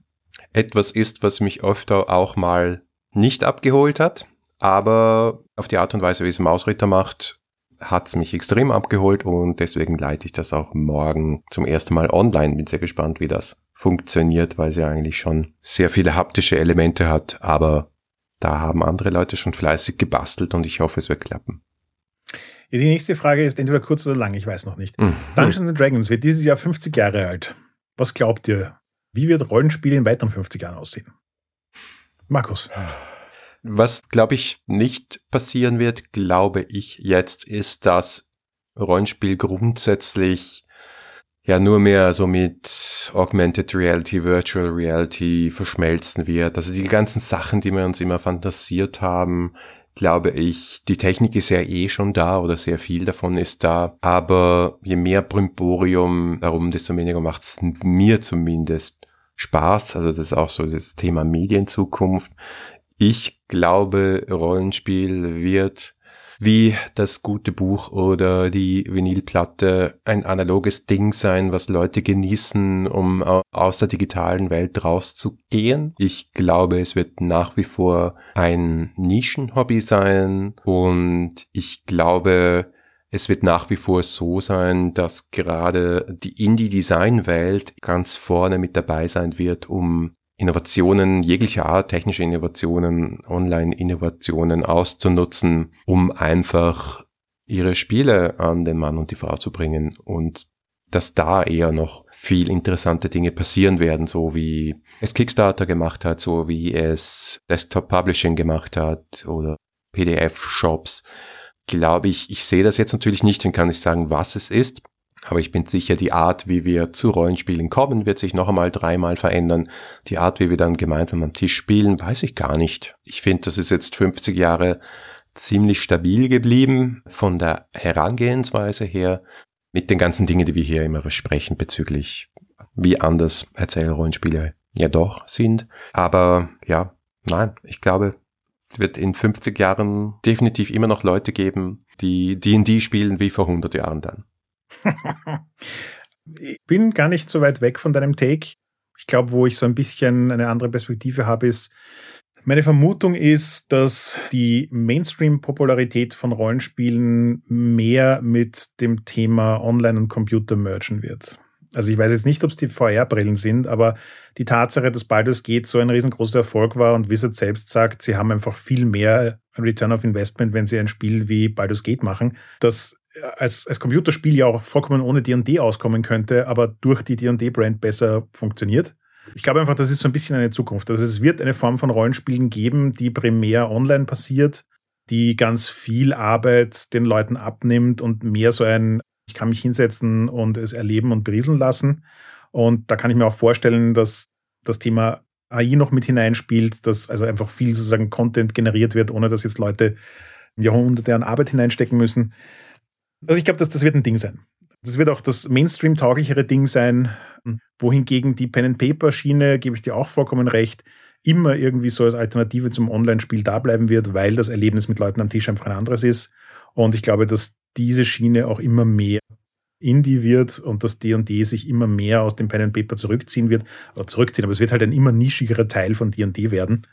etwas ist, was mich öfter auch mal nicht abgeholt hat, aber auf die Art und Weise, wie es Mausritter macht, hat es mich extrem abgeholt und deswegen leite ich das auch morgen zum ersten Mal online. Bin sehr gespannt, wie das funktioniert, weil sie eigentlich schon sehr viele haptische Elemente hat, aber da haben andere Leute schon fleißig gebastelt und ich hoffe, es wird klappen. Ja, die nächste Frage ist entweder kurz oder lang, ich weiß noch nicht. Mhm. Dungeons and Dragons wird dieses Jahr 50 Jahre alt. Was glaubt ihr? Wie wird Rollenspiel in weiteren 50 Jahren aussehen? Markus. Was, glaube ich, nicht passieren wird, glaube ich jetzt, ist, dass Rollenspiel grundsätzlich ja nur mehr so mit Augmented Reality, Virtual Reality verschmelzen wird. Also die ganzen Sachen, die wir uns immer fantasiert haben, glaube ich, die Technik ist ja eh schon da oder sehr viel davon ist da. Aber je mehr Brimborium darum, desto weniger macht es mir zumindest Spaß. Also das ist auch so das Thema Medienzukunft. Ich glaube, Rollenspiel wird wie das gute Buch oder die Vinylplatte ein analoges Ding sein, was Leute genießen, um aus der digitalen Welt rauszugehen. Ich glaube, es wird nach wie vor ein Nischenhobby sein und ich glaube, es wird nach wie vor so sein, dass gerade die Indie-Design-Welt ganz vorne mit dabei sein wird, um Innovationen jeglicher Art, technische Innovationen, Online-Innovationen auszunutzen, um einfach ihre Spiele an den Mann und die Frau zu bringen und dass da eher noch viel interessante Dinge passieren werden, so wie es Kickstarter gemacht hat, so wie es Desktop Publishing gemacht hat oder PDF-Shops. Glaube ich, ich sehe das jetzt natürlich nicht und kann nicht sagen, was es ist, aber ich bin sicher, die Art, wie wir zu Rollenspielen kommen, wird sich noch einmal dreimal verändern. Die Art, wie wir dann gemeinsam am Tisch spielen, weiß ich gar nicht. Ich finde, das ist jetzt 50 Jahre ziemlich stabil geblieben von der Herangehensweise her mit den ganzen Dingen, die wir hier immer besprechen bezüglich wie anders Erzählrollenspiele ja doch sind. Aber ja, nein, ich glaube, es wird in 50 Jahren definitiv immer noch Leute geben, die D&D spielen wie vor 100 Jahren dann ich bin gar nicht so weit weg von deinem Take. Ich glaube, wo ich so ein bisschen eine andere Perspektive habe, ist, meine Vermutung ist, dass die Mainstream-Popularität von Rollenspielen mehr mit dem Thema Online und Computer mergen wird. Also ich weiß jetzt nicht, ob es die VR-Brillen sind, aber die Tatsache, dass Baldur's Gate so ein riesengroßer Erfolg war und Wizard selbst sagt, sie haben einfach viel mehr Return of Investment, wenn sie ein Spiel wie Baldur's Gate machen, dass als, als Computerspiel ja auch vollkommen ohne D&D auskommen könnte, aber durch die D&D-Brand besser funktioniert. Ich glaube einfach, das ist so ein bisschen eine Zukunft. Also es wird eine Form von Rollenspielen geben, die primär online passiert, die ganz viel Arbeit den Leuten abnimmt und mehr so ein, ich kann mich hinsetzen und es erleben und berieseln lassen. Und da kann ich mir auch vorstellen, dass das Thema AI noch mit hineinspielt, dass also einfach viel sozusagen Content generiert wird, ohne dass jetzt Leute Jahrhunderte an Arbeit hineinstecken müssen. Also ich glaube, dass das wird ein Ding sein. Das wird auch das Mainstream-tauglichere Ding sein, wohingegen die Pen-and-Paper-Schiene, gebe ich dir auch vollkommen recht, immer irgendwie so als Alternative zum Online-Spiel da bleiben wird, weil das Erlebnis mit Leuten am Tisch einfach ein anderes ist. Und ich glaube, dass diese Schiene auch immer mehr Indie wird und dass D&D sich immer mehr aus dem Pen and Paper zurückziehen wird, oder zurückziehen, aber es wird halt ein immer nischigerer Teil von D&D werden.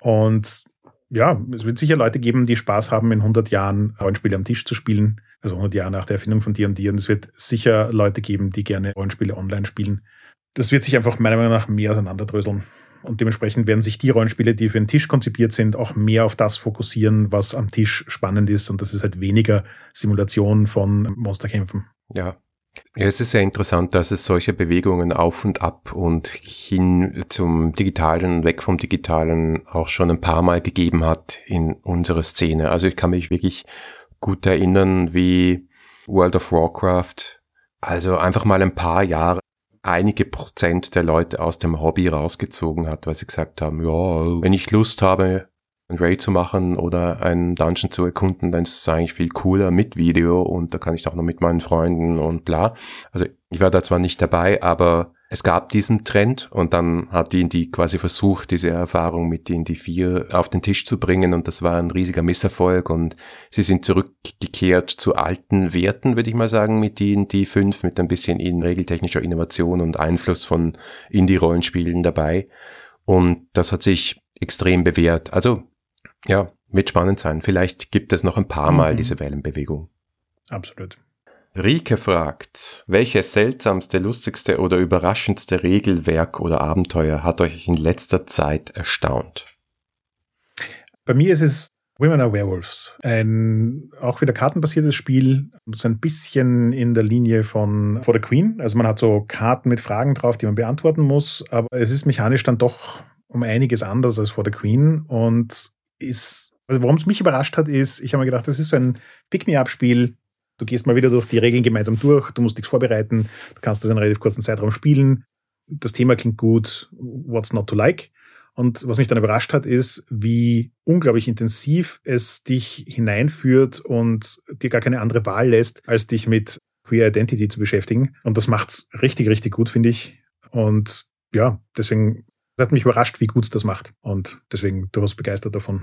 Und ja, es wird sicher Leute geben, die Spaß haben, in 100 Jahren Rollenspiele am Tisch zu spielen. Also 100 Jahre nach der Erfindung von D&D. Und es wird sicher Leute geben, die gerne Rollenspiele online spielen. Das wird sich einfach meiner Meinung nach mehr auseinanderdröseln. Und dementsprechend werden sich die Rollenspiele, die für den Tisch konzipiert sind, auch mehr auf das fokussieren, was am Tisch spannend ist. Und das ist halt weniger Simulation von Monsterkämpfen. Ja, ja, es ist sehr interessant, dass es solche Bewegungen auf und ab und hin zum Digitalen und weg vom Digitalen auch schon ein paar Mal gegeben hat in unserer Szene. Also ich kann mich wirklich gut erinnern, wie World of Warcraft, also einfach mal ein paar Jahre einige Prozent der Leute aus dem Hobby rausgezogen hat, weil sie gesagt haben, ja, wenn ich Lust habe, ein Raid zu machen oder einen Dungeon zu erkunden, dann ist es eigentlich viel cooler mit Video und da kann ich auch noch mit meinen Freunden und bla. Also ich war da zwar nicht dabei, aber es gab diesen Trend und dann hat D&D quasi versucht, diese Erfahrung mit D&D 4 auf den Tisch zu bringen und das war ein riesiger Misserfolg und sie sind zurückgekehrt zu alten Werten, würde ich mal sagen, mit D&D 5, mit ein bisschen in regeltechnischer Innovation und Einfluss von Indie-Rollenspielen dabei und das hat sich extrem bewährt. Also ja, wird spannend sein. Vielleicht gibt es noch ein paar Mal mhm. diese Wellenbewegung. Absolut. Rike fragt, welches seltsamste, lustigste oder überraschendste Regelwerk oder Abenteuer hat euch in letzter Zeit erstaunt? Bei mir ist es Women are Werewolves. Ein auch wieder kartenbasiertes Spiel, so ein bisschen in der Linie von For the Queen. Also man hat so Karten mit Fragen drauf, die man beantworten muss, aber es ist mechanisch dann doch um einiges anders als For the Queen und ist, also warum es mich überrascht hat, ist, ich habe mir gedacht, das ist so ein Pick-me-up-Spiel. Du gehst mal wieder durch die Regeln gemeinsam durch, du musst nichts vorbereiten, du kannst das in einem relativ kurzen Zeitraum spielen. Das Thema klingt gut, what's not to like? Und was mich dann überrascht hat, ist, wie unglaublich intensiv es dich hineinführt und dir gar keine andere Wahl lässt, als dich mit Queer Identity zu beschäftigen. Und das macht's richtig, richtig gut, finde ich. Und ja, deswegen es hat mich überrascht, wie gut es das macht. Und deswegen durchaus begeistert davon.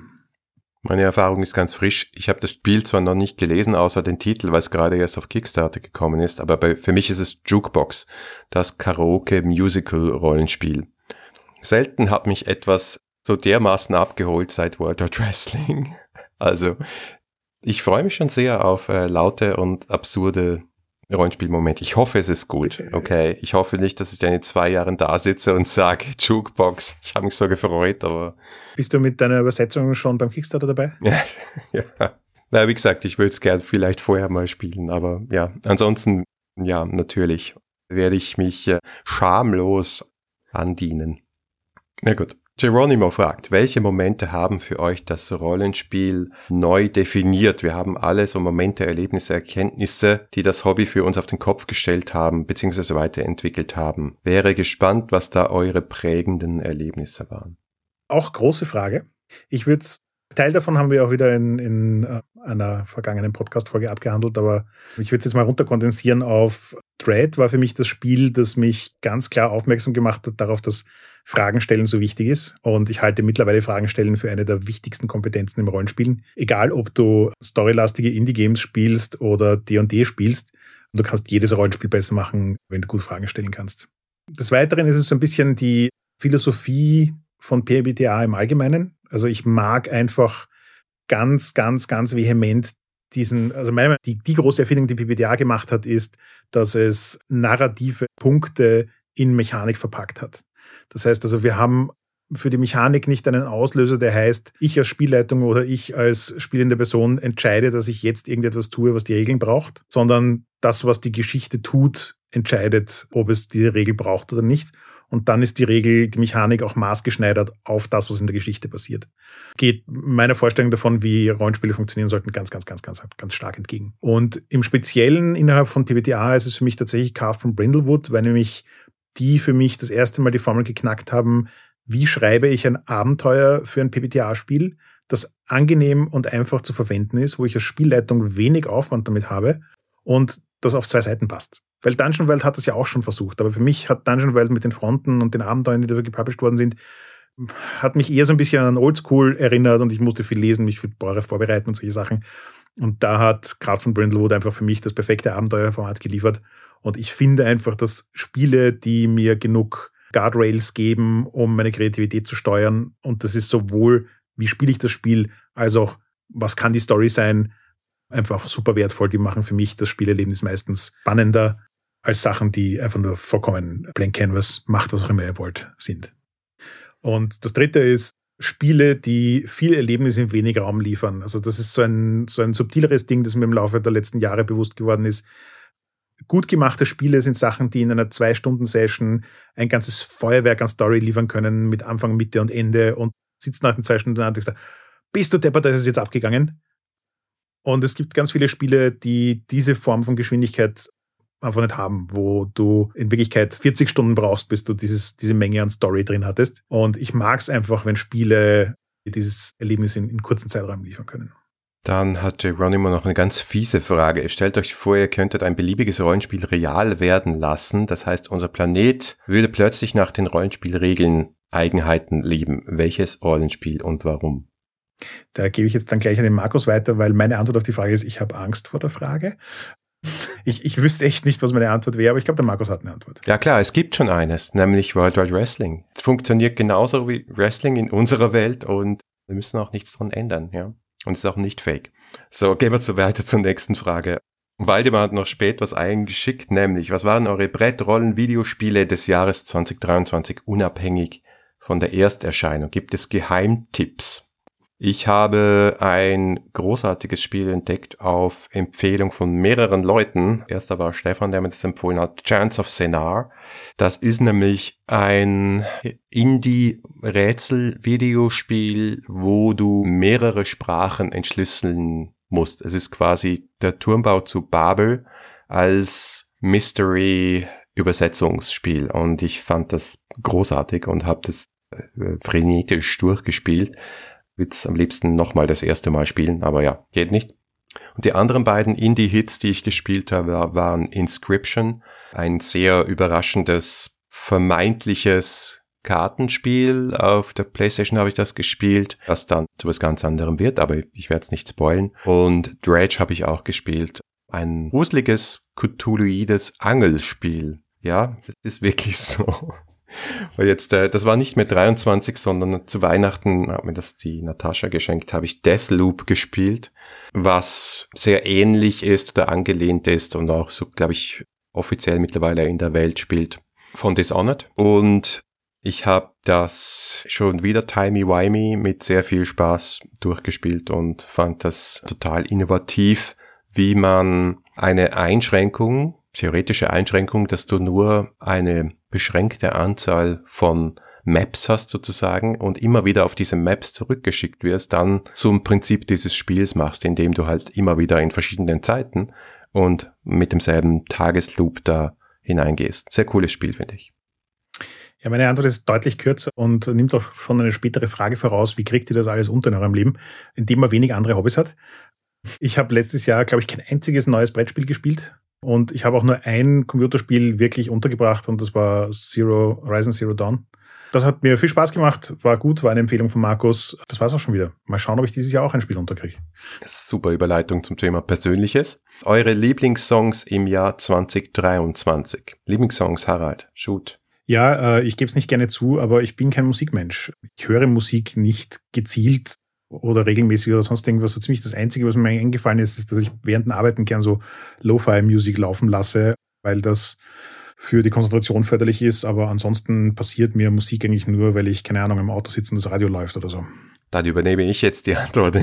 Meine Erfahrung ist ganz frisch. Ich habe das Spiel zwar noch nicht gelesen, außer den Titel, weil es gerade erst auf Kickstarter gekommen ist, aber bei, für mich ist es Jukebox, das Karaoke-Musical-Rollenspiel. Selten hat mich etwas so dermaßen abgeholt seit World of Wrestling. Also, ich freue mich schon sehr auf äh, laute und absurde Rollenspielmoment. Ich hoffe, es ist gut. Okay. Ich hoffe nicht, dass ich dann in zwei Jahren da sitze und sage, Jukebox, ich habe mich so gefreut, aber. Bist du mit deiner Übersetzung schon beim Kickstarter dabei? ja, ja. Na, wie gesagt, ich würde es gern vielleicht vorher mal spielen, aber ja, ansonsten, ja, natürlich werde ich mich äh, schamlos andienen. Na gut. Geronimo fragt, welche Momente haben für euch das Rollenspiel neu definiert? Wir haben alle so Momente, Erlebnisse, Erkenntnisse, die das Hobby für uns auf den Kopf gestellt haben, beziehungsweise weiterentwickelt haben. Wäre gespannt, was da eure prägenden Erlebnisse waren. Auch große Frage. Ich würde Teil davon haben wir auch wieder in, in äh, einer vergangenen Podcast-Folge abgehandelt, aber ich würde es jetzt mal runterkondensieren auf Dread war für mich das Spiel, das mich ganz klar aufmerksam gemacht hat darauf, dass Fragen stellen so wichtig ist. Und ich halte mittlerweile Fragen stellen für eine der wichtigsten Kompetenzen im Rollenspielen. Egal, ob du storylastige Indie-Games spielst oder D&D spielst, du kannst jedes Rollenspiel besser machen, wenn du gut Fragen stellen kannst. Des Weiteren ist es so ein bisschen die Philosophie von PBTA im Allgemeinen. Also ich mag einfach ganz, ganz, ganz vehement diesen, also meine, die, die große Erfindung, die PBTA gemacht hat, ist, dass es narrative Punkte in Mechanik verpackt hat. Das heißt also, wir haben für die Mechanik nicht einen Auslöser, der heißt, ich als Spielleitung oder ich als spielende Person entscheide, dass ich jetzt irgendetwas tue, was die Regeln braucht, sondern das, was die Geschichte tut, entscheidet, ob es diese Regel braucht oder nicht. Und dann ist die Regel, die Mechanik auch maßgeschneidert auf das, was in der Geschichte passiert. Geht meiner Vorstellung davon, wie Rollenspiele funktionieren sollten, ganz, ganz, ganz, ganz, ganz stark entgegen. Und im Speziellen innerhalb von PBTA ist es für mich tatsächlich Carve von Brindlewood, weil nämlich die für mich das erste Mal die Formel geknackt haben, wie schreibe ich ein Abenteuer für ein PBTA-Spiel, das angenehm und einfach zu verwenden ist, wo ich als Spielleitung wenig Aufwand damit habe und das auf zwei Seiten passt. Weil Dungeon World hat das ja auch schon versucht, aber für mich hat Dungeon World mit den Fronten und den Abenteuern, die da gepublished worden sind, hat mich eher so ein bisschen an Oldschool erinnert und ich musste viel lesen, mich für Bäuere vorbereiten und solche Sachen. Und da hat Kraft von Brindlewood einfach für mich das perfekte Abenteuerformat geliefert. Und ich finde einfach, dass Spiele, die mir genug Guardrails geben, um meine Kreativität zu steuern, und das ist sowohl wie spiele ich das Spiel, als auch, was kann die Story sein, einfach super wertvoll. Die machen für mich das Spielerlebnis meistens spannender als Sachen, die einfach nur vollkommen Blank Canvas, macht was auch immer ihr wollt, sind. Und das dritte ist Spiele, die viel Erlebnis in wenig Raum liefern. Also das ist so ein, so ein subtileres Ding, das mir im Laufe der letzten Jahre bewusst geworden ist. Gut gemachte Spiele sind Sachen, die in einer Zwei-Stunden-Session ein ganzes Feuerwerk an Story liefern können mit Anfang, Mitte und Ende und sitzt nach den zwei Stunden und denkst, bist du deppert, da ist es jetzt abgegangen? Und es gibt ganz viele Spiele, die diese Form von Geschwindigkeit einfach nicht haben, wo du in Wirklichkeit 40 Stunden brauchst, bis du dieses, diese Menge an Story drin hattest. Und ich mag es einfach, wenn Spiele dieses Erlebnis in, in kurzen Zeitraum liefern können. Dann hat Geronimo noch eine ganz fiese Frage. Stellt euch vor, ihr könntet ein beliebiges Rollenspiel real werden lassen. Das heißt, unser Planet würde plötzlich nach den Rollenspielregeln Eigenheiten leben. Welches Rollenspiel und warum? Da gebe ich jetzt dann gleich an den Markus weiter, weil meine Antwort auf die Frage ist, ich habe Angst vor der Frage. Ich, ich wüsste echt nicht, was meine Antwort wäre, aber ich glaube, der Markus hat eine Antwort. Ja klar, es gibt schon eines, nämlich World Wide Wrestling. Es funktioniert genauso wie Wrestling in unserer Welt und wir müssen auch nichts dran ändern, ja. Und ist auch nicht fake. So, gehen wir so weiter zur nächsten Frage. Waldemar hat noch spät was eingeschickt, nämlich, was waren eure Brettrollen-Videospiele des Jahres 2023 unabhängig von der Ersterscheinung? Gibt es Geheimtipps? Ich habe ein großartiges Spiel entdeckt auf Empfehlung von mehreren Leuten. Erster war Stefan, der mir das empfohlen hat. Chance of Senar. Das ist nämlich ein Indie-Rätsel-Videospiel, wo du mehrere Sprachen entschlüsseln musst. Es ist quasi der Turmbau zu Babel als Mystery-Übersetzungsspiel. Und ich fand das großartig und habe das äh, frenetisch durchgespielt würde es am liebsten nochmal das erste Mal spielen, aber ja, geht nicht. Und die anderen beiden Indie-Hits, die ich gespielt habe, waren Inscription, ein sehr überraschendes, vermeintliches Kartenspiel. Auf der Playstation habe ich das gespielt, was dann zu was ganz anderem wird, aber ich werde es nicht spoilen. Und Dredge habe ich auch gespielt. Ein gruseliges, Cthulhuides Angelspiel. Ja, das ist wirklich so. Und jetzt, äh, das war nicht mehr 23, sondern zu Weihnachten hat mir das die Natascha geschenkt, habe ich Deathloop gespielt, was sehr ähnlich ist oder angelehnt ist und auch so, glaube ich, offiziell mittlerweile in der Welt spielt von Dishonored. Und ich habe das schon wieder timey-wimey mit sehr viel Spaß durchgespielt und fand das total innovativ, wie man eine Einschränkung, theoretische Einschränkung, dass du nur eine beschränkte Anzahl von Maps hast sozusagen und immer wieder auf diese Maps zurückgeschickt wirst, dann zum Prinzip dieses Spiels machst, indem du halt immer wieder in verschiedenen Zeiten und mit demselben Tagesloop da hineingehst. Sehr cooles Spiel, finde ich. Ja, meine Antwort ist deutlich kürzer und nimmt auch schon eine spätere Frage voraus. Wie kriegt ihr das alles unter in eurem Leben, indem man wenig andere Hobbys hat? Ich habe letztes Jahr, glaube ich, kein einziges neues Brettspiel gespielt. Und ich habe auch nur ein Computerspiel wirklich untergebracht und das war Zero, Horizon Zero Dawn. Das hat mir viel Spaß gemacht, war gut, war eine Empfehlung von Markus. Das war's auch schon wieder. Mal schauen, ob ich dieses Jahr auch ein Spiel unterkriege. Super Überleitung zum Thema Persönliches. Eure Lieblingssongs im Jahr 2023. Lieblingssongs, Harald, shoot. Ja, äh, ich gebe es nicht gerne zu, aber ich bin kein Musikmensch. Ich höre Musik nicht gezielt oder regelmäßig oder sonst irgendwas. So ziemlich das Einzige, was mir eingefallen ist, ist, dass ich während dem Arbeiten gern so Lo-Fi-Musik laufen lasse, weil das für die Konzentration förderlich ist. Aber ansonsten passiert mir Musik eigentlich nur, weil ich, keine Ahnung, im Auto sitze und das Radio läuft oder so. Dann übernehme ich jetzt die Antwort.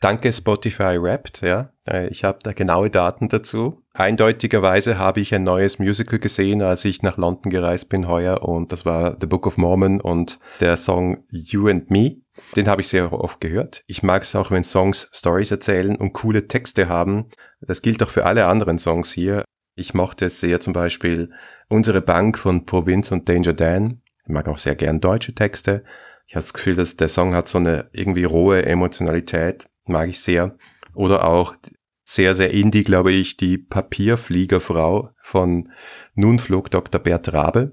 Danke Spotify Wrapped, ja. Äh, ich habe da genaue Daten dazu. Eindeutigerweise habe ich ein neues Musical gesehen, als ich nach London gereist bin heuer und das war The Book of Mormon und der Song You and Me. Den habe ich sehr oft gehört. Ich mag es auch, wenn Songs Stories erzählen und coole Texte haben. Das gilt auch für alle anderen Songs hier. Ich mochte es sehr zum Beispiel Unsere Bank von Provinz und Danger Dan. Ich mag auch sehr gern deutsche Texte. Ich habe das Gefühl, dass der Song hat so eine irgendwie rohe Emotionalität. Mag ich sehr. Oder auch sehr, sehr indie, glaube ich, die Papierfliegerfrau von Nun flog Dr. Bert Rabe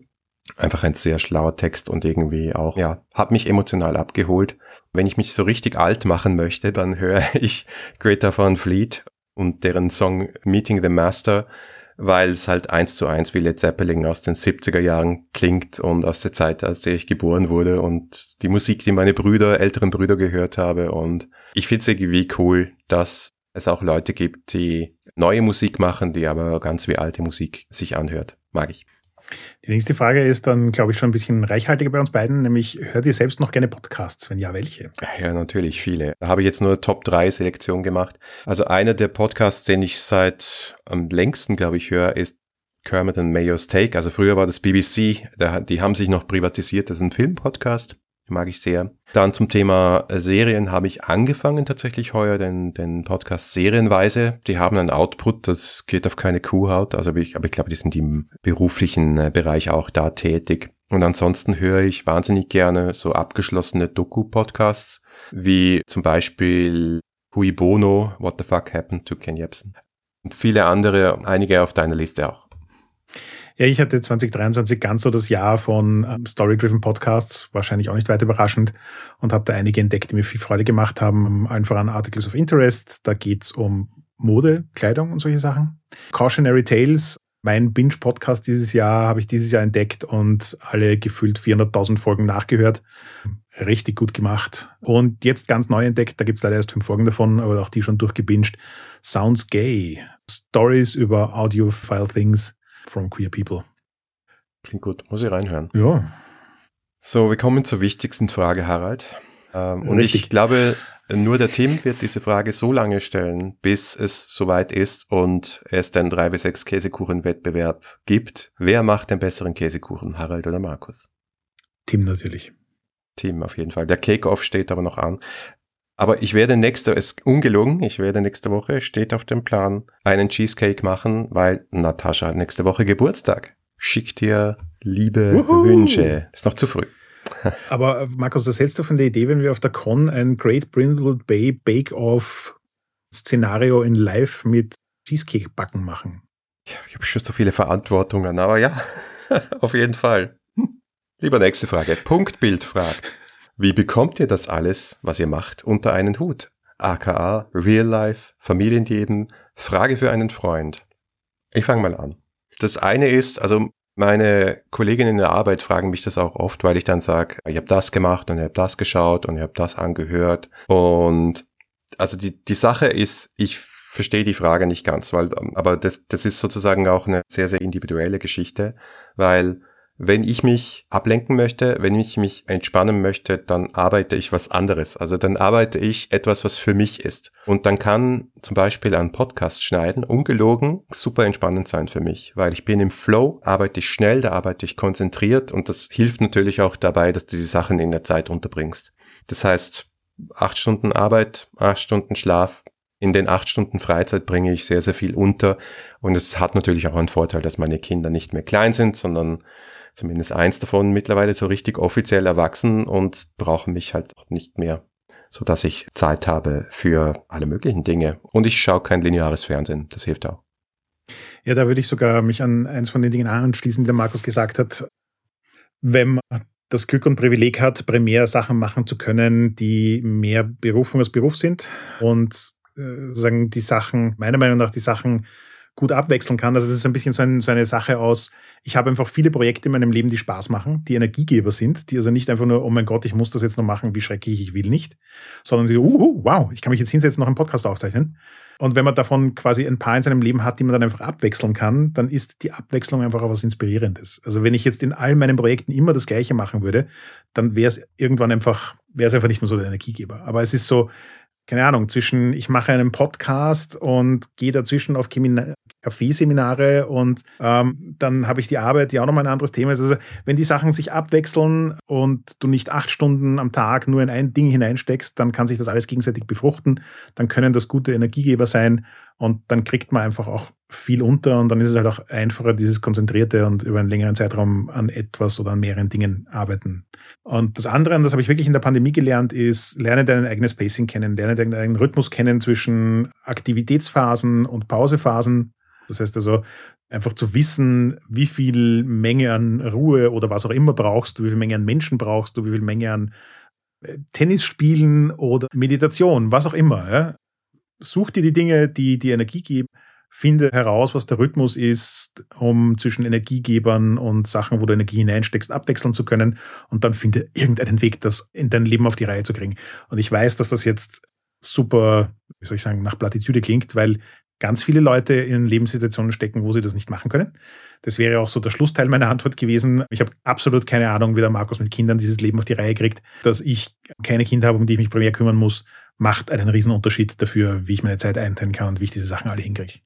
einfach ein sehr schlauer Text und irgendwie auch, ja, hat mich emotional abgeholt. Wenn ich mich so richtig alt machen möchte, dann höre ich Greta Van Fleet und deren Song Meeting the Master, weil es halt eins zu eins wie Led Zeppelin aus den 70er Jahren klingt und aus der Zeit, als ich geboren wurde und die Musik, die meine Brüder, älteren Brüder gehört habe. Und ich finde es irgendwie cool, dass es auch Leute gibt, die neue Musik machen, die aber ganz wie alte Musik sich anhört. Mag ich. Die nächste Frage ist dann, glaube ich, schon ein bisschen reichhaltiger bei uns beiden, nämlich hört ihr selbst noch gerne Podcasts? Wenn ja, welche? Ja, natürlich, viele. Da habe ich jetzt nur Top 3 Selektion gemacht. Also einer der Podcasts, den ich seit am längsten, glaube ich, höre, ist Kermit and Mayo's Take. Also früher war das BBC, die haben sich noch privatisiert, das ist ein Filmpodcast mag ich sehr. Dann zum Thema äh, Serien habe ich angefangen tatsächlich heuer den, den Podcast Serienweise. Die haben einen Output, das geht auf keine Kuhhaut, also aber ich, aber ich glaube, die sind im beruflichen äh, Bereich auch da tätig. Und ansonsten höre ich wahnsinnig gerne so abgeschlossene Doku-Podcasts, wie zum Beispiel Hui Bono, What the Fuck Happened to Ken Jebsen. Und viele andere, einige auf deiner Liste auch. Ja, ich hatte 2023 ganz so das Jahr von ähm, Story-Driven Podcasts, wahrscheinlich auch nicht weiter überraschend, und habe da einige entdeckt, die mir viel Freude gemacht haben. Einfach an Articles of Interest, da geht's um Mode, Kleidung und solche Sachen. Cautionary Tales, mein Binge-Podcast dieses Jahr, habe ich dieses Jahr entdeckt und alle gefühlt 400.000 Folgen nachgehört. Richtig gut gemacht. Und jetzt ganz neu entdeckt, da gibt's leider erst fünf Folgen davon, aber auch die schon durchgebinged. Sounds Gay. Stories über Audiophile Things from Queer People. Klingt gut, muss ich reinhören. Ja. So, wir kommen zur wichtigsten Frage, Harald. Ähm, und ich glaube, nur der Tim wird diese Frage so lange stellen, bis es soweit ist und es den 3 bis 6 Käsekuchen-Wettbewerb gibt. Wer macht den besseren Käsekuchen, Harald oder Markus? Tim natürlich. Tim auf jeden Fall. Der Cake-Off steht aber noch an. Aber ich werde nächste, ist ungelungen, ich werde nächste Woche, steht auf dem Plan, einen Cheesecake machen, weil Natascha hat nächste Woche Geburtstag. Schickt dir liebe Uhu. Wünsche. Ist noch zu früh. Aber äh, Markus, was hältst du von der Idee, wenn wir auf der Con ein Great Brindlewood Bay Bake-Off Szenario in Live mit Cheesecake backen machen? Ja, ich habe schon so viele Verantwortungen, aber ja, auf jeden Fall. Lieber nächste Frage. Punktbild fragt. Wie bekommt ihr das alles, was ihr macht, unter einen Hut? AKA, Real Life, Familienleben, Frage für einen Freund. Ich fange mal an. Das eine ist, also meine Kolleginnen in der Arbeit fragen mich das auch oft, weil ich dann sage, ich habe das gemacht und ich habe das geschaut und ich habe das angehört. Und also die, die Sache ist, ich verstehe die Frage nicht ganz, weil, aber das, das ist sozusagen auch eine sehr, sehr individuelle Geschichte, weil wenn ich mich ablenken möchte, wenn ich mich entspannen möchte, dann arbeite ich was anderes. Also dann arbeite ich etwas, was für mich ist. Und dann kann zum Beispiel ein Podcast schneiden, ungelogen, super entspannend sein für mich, weil ich bin im Flow, arbeite ich schnell, da arbeite ich konzentriert und das hilft natürlich auch dabei, dass du die Sachen in der Zeit unterbringst. Das heißt, acht Stunden Arbeit, acht Stunden Schlaf, in den acht Stunden Freizeit bringe ich sehr, sehr viel unter. Und es hat natürlich auch einen Vorteil, dass meine Kinder nicht mehr klein sind, sondern zumindest eins davon mittlerweile so richtig offiziell erwachsen und brauchen mich halt nicht mehr, so dass ich Zeit habe für alle möglichen Dinge. Und ich schaue kein lineares Fernsehen. Das hilft auch. Ja, da würde ich sogar mich an eins von den Dingen anschließen, die der Markus gesagt hat. Wenn man das Glück und Privileg hat, primär Sachen machen zu können, die mehr Berufung als Beruf sind und äh, sagen die Sachen, meiner Meinung nach die Sachen gut abwechseln kann. Also es ist ein bisschen so, ein, so, eine Sache aus, ich habe einfach viele Projekte in meinem Leben, die Spaß machen, die Energiegeber sind, die also nicht einfach nur, oh mein Gott, ich muss das jetzt noch machen, wie schrecklich, ich will nicht, sondern sie, uh, wow, ich kann mich jetzt hinsetzen, noch einen Podcast aufzeichnen. Und wenn man davon quasi ein paar in seinem Leben hat, die man dann einfach abwechseln kann, dann ist die Abwechslung einfach auch was Inspirierendes. Also wenn ich jetzt in all meinen Projekten immer das Gleiche machen würde, dann wäre es irgendwann einfach, wäre es einfach nicht mehr so der Energiegeber. Aber es ist so, keine Ahnung, zwischen ich mache einen Podcast und gehe dazwischen auf Kaffeeseminare und ähm, dann habe ich die Arbeit, die auch nochmal ein anderes Thema ist. Also wenn die Sachen sich abwechseln und du nicht acht Stunden am Tag nur in ein Ding hineinsteckst, dann kann sich das alles gegenseitig befruchten, dann können das gute Energiegeber sein und dann kriegt man einfach auch viel unter und dann ist es halt auch einfacher, dieses Konzentrierte und über einen längeren Zeitraum an etwas oder an mehreren Dingen arbeiten. Und das andere, und das habe ich wirklich in der Pandemie gelernt, ist, lerne dein eigenes Pacing kennen, lerne deinen eigenen Rhythmus kennen zwischen Aktivitätsphasen und Pausephasen. Das heißt also, einfach zu wissen, wie viel Menge an Ruhe oder was auch immer brauchst du, wie viel Menge an Menschen brauchst du, wie viel Menge an äh, Tennis spielen oder Meditation, was auch immer. Ja? Such dir die Dinge, die die Energie geben, finde heraus, was der Rhythmus ist, um zwischen Energiegebern und Sachen, wo du Energie hineinsteckst, abwechseln zu können. Und dann finde irgendeinen Weg, das in dein Leben auf die Reihe zu kriegen. Und ich weiß, dass das jetzt super, wie soll ich sagen, nach Plattitüde klingt, weil ganz viele Leute in Lebenssituationen stecken, wo sie das nicht machen können. Das wäre auch so der Schlussteil meiner Antwort gewesen. Ich habe absolut keine Ahnung, wie der Markus mit Kindern dieses Leben auf die Reihe kriegt. Dass ich keine Kinder habe, um die ich mich primär kümmern muss, macht einen Riesenunterschied dafür, wie ich meine Zeit einteilen kann und wie ich diese Sachen alle hinkriege.